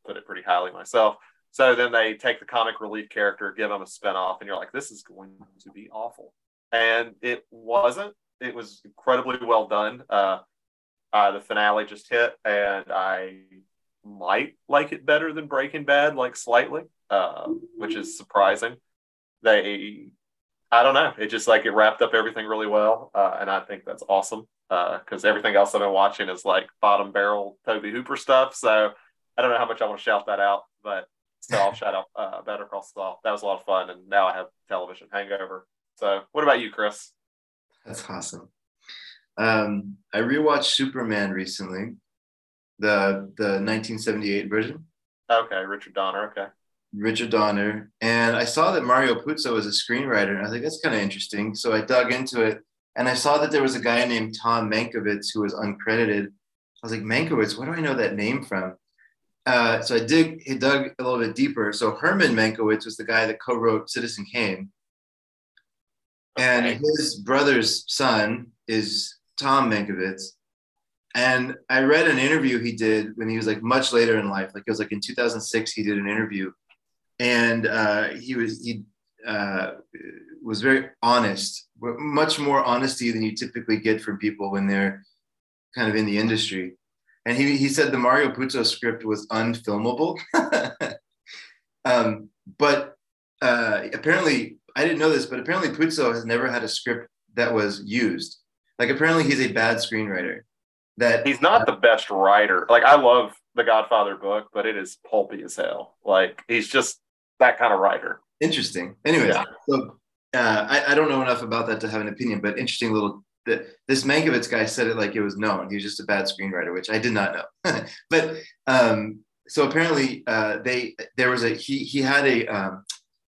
put it pretty highly myself. So then they take the comic relief character, give him a spinoff, and you're like, this is going to be awful. And it wasn't. It was incredibly well done. Uh, uh, the finale just hit, and I might like it better than Breaking Bad, like slightly, uh, which is surprising. They I don't know. It just like it wrapped up everything really well, uh, and I think that's awesome because everything else I've been watching is like bottom barrel Tobe Hooper stuff. So I don't know how much I want to shout that out, but I'll shout out uh, Better Call Saul. That was a lot of fun, and now I have television hangover. So what about you, Chris? That's awesome. Um, I rewatched Superman recently, the the 1978 version, Okay, Richard Donner. Okay, Richard Donner, and I saw that Mario Puzo was a screenwriter, and I was like, that's kind of interesting. So I dug into it, and I saw that there was a guy named Tom Mankiewicz who was uncredited. I was like, Mankiewicz, where do I know that name from? Uh, so I dig, he dug a little bit deeper. So Herman Mankiewicz was the guy that co-wrote Citizen Kane. And Okay. his brother's son is Tom Mankiewicz. And I read an interview he did when he was like much later in life. Like it was like in 2006, he did an interview. And uh, he was, he uh, was very honest, much more honesty than you typically get from people when they're kind of in the industry. And he, he said the Mario Puzo script was unfilmable. um, but uh, apparently, I didn't know this, but apparently Puzo has never had a script that was used. Like apparently he's a bad screenwriter. That he's not the best writer. Like I love the Godfather book, but it is pulpy as hell. Like he's just that kind of writer. interesting. Anyways, Yeah. so uh, I, I don't know enough about that to have an opinion, but interesting little. The, this Mankiewicz guy said it like it was known. He was just a bad screenwriter, which I did not know. but um, so apparently uh, they there was a he he had a um,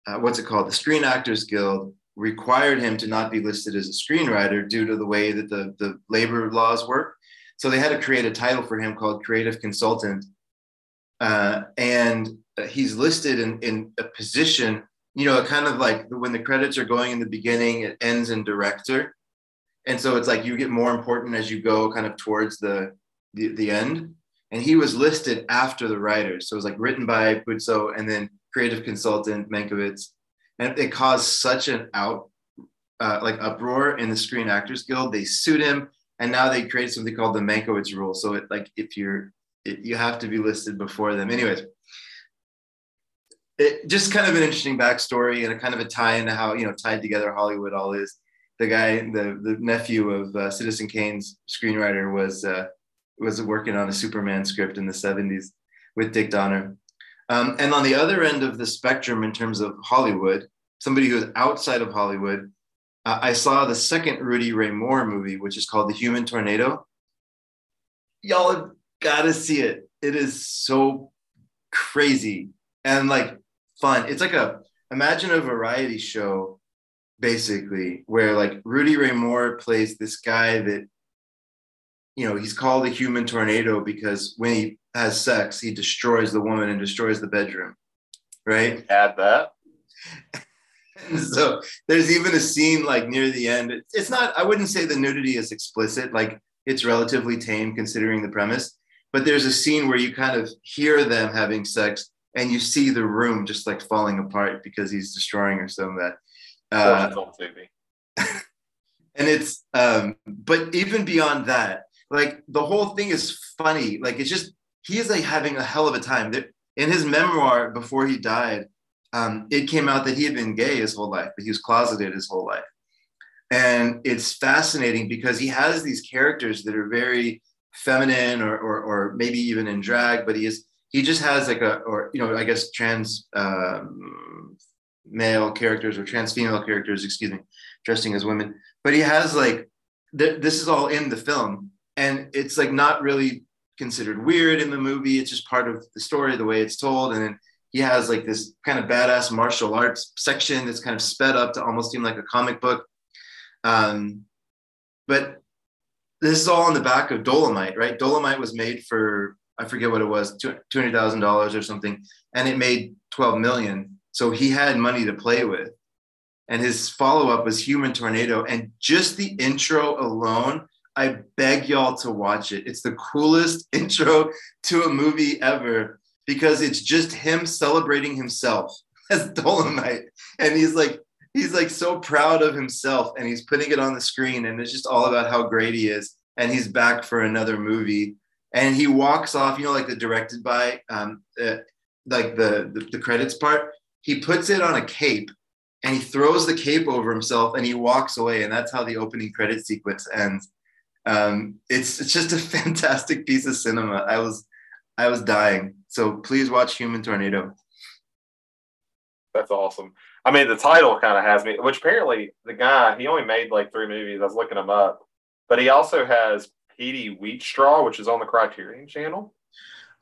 uh, what's it called? The Screen Actors Guild required him to not be listed as a screenwriter due to the way that the the labor laws work. So they had to create a title for him called creative consultant, uh, and he's listed in in a position. You know, kind of like when the credits are going in the beginning, it ends in director, and so it's like you get more important as you go kind of towards the the, the end. And he was listed after the writers, so it was like written by Puzo and then creative consultant Mankiewicz, and it caused such an out uh, like uproar in the Screen Actors Guild. They sued him, and now they created something called the Mankiewicz rule. So it like if you're it, you have to be listed before them. Anyways, it just kind of an interesting backstory and a kind of a tie into how you know tied together Hollywood all is. The guy, the the nephew of uh, Citizen Kane's screenwriter was uh, was working on a Superman script in the '70s with Dick Donner. Um, and on the other end of the spectrum, in terms of Hollywood, somebody who is outside of Hollywood, uh, I saw the second Rudy Ray Moore movie, which is called The Human Tornado. Y'all have got to see it. It is so crazy and like fun. It's like a imagine a variety show, basically, where like Rudy Ray Moore plays this guy that you know he's called a human tornado because when he has sex, he destroys the woman and destroys the bedroom, right? Add that. so there's even a scene like near the end. It's, not, I wouldn't say the nudity is explicit, like it's relatively tame considering the premise, but there's a scene where you kind of hear them having sex and you see the room just like falling apart because he's destroying her so that. Uh, on TV. and it's um but even beyond that like the whole thing is funny. Like it's just he is like having a hell of a time. In his memoir before he died um it came out that he had been gay his whole life but he was closeted his whole life. And it's fascinating because he has these characters that are very feminine or or, or maybe even in drag but he is he just has like a or you know i guess trans um, male characters or trans female characters excuse me dressing as women but he has like th- this is all in the film, and it's like not really considered weird in the movie. It's just part of the story, the way it's told, and then he has like this kind of badass martial arts section that's kind of sped up to almost seem like a comic book. Um, but this is all on the back of Dolomite, right? Dolomite was made for I forget what it was, two hundred thousand dollars or something, and it made twelve million. So he had money to play with. And his follow up was Human Tornado, and just the intro alone, I beg y'all to watch it. It's the coolest intro to a movie ever because it's just him celebrating himself as Dolomite, and he's like he's like so proud of himself, and he's putting it on the screen, and it's just all about how great he is, and he's back for another movie. And he walks off you know like the directed by um, uh, like the, the, the credits part he puts it on a cape and he throws the cape over himself and he walks away. And that's how the opening credit sequence ends. Um, it's it's just a fantastic piece of cinema. I was i was dying. So please watch human tornado. That's awesome. I mean the title kind of has me which apparently the guy he only made like three movies. I was looking him up. But he also has Petey Wheatstraw, which is on the Criterion channel.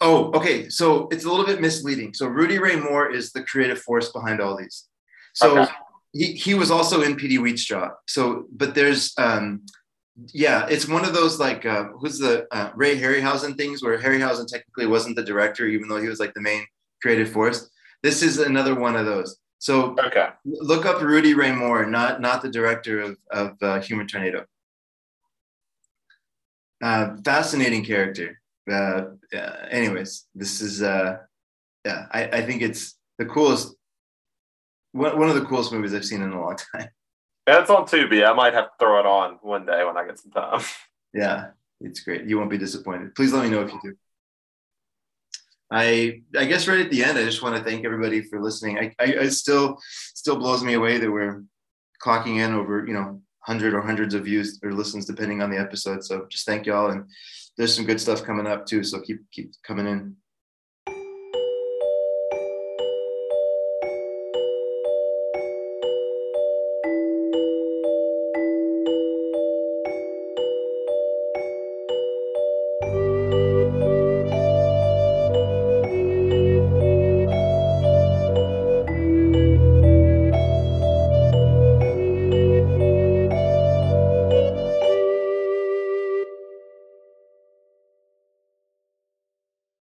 Oh, okay. So it's a little bit misleading. So Rudy Ray Moore is the creative force behind all these. So okay. he, he was also in Petey Wheatstraw. So, but there's, um, yeah, it's one of those like, uh, who's the uh, Ray Harryhausen things where Harryhausen technically wasn't the director, even though he was like the main creative force. This is another one of those. So okay. look up Rudy Ray Moore, not not the director of, of uh, Human Tornado. Uh, fascinating character. Uh, anyways, this is uh, yeah, I, I think it's the coolest one, one of the coolest movies I've seen in a long time. That's on Tubi. I might have to throw it on one day when I get some time. Yeah, it's great. You won't be disappointed. Please let me know if you do. I I guess right at the end, I just want to thank everybody for listening. I, I, I still still blows me away that we're clocking in over you know hundred or hundreds of views or listens depending on the episode. So just thank y'all, and there's some good stuff coming up too. So keep keep coming in.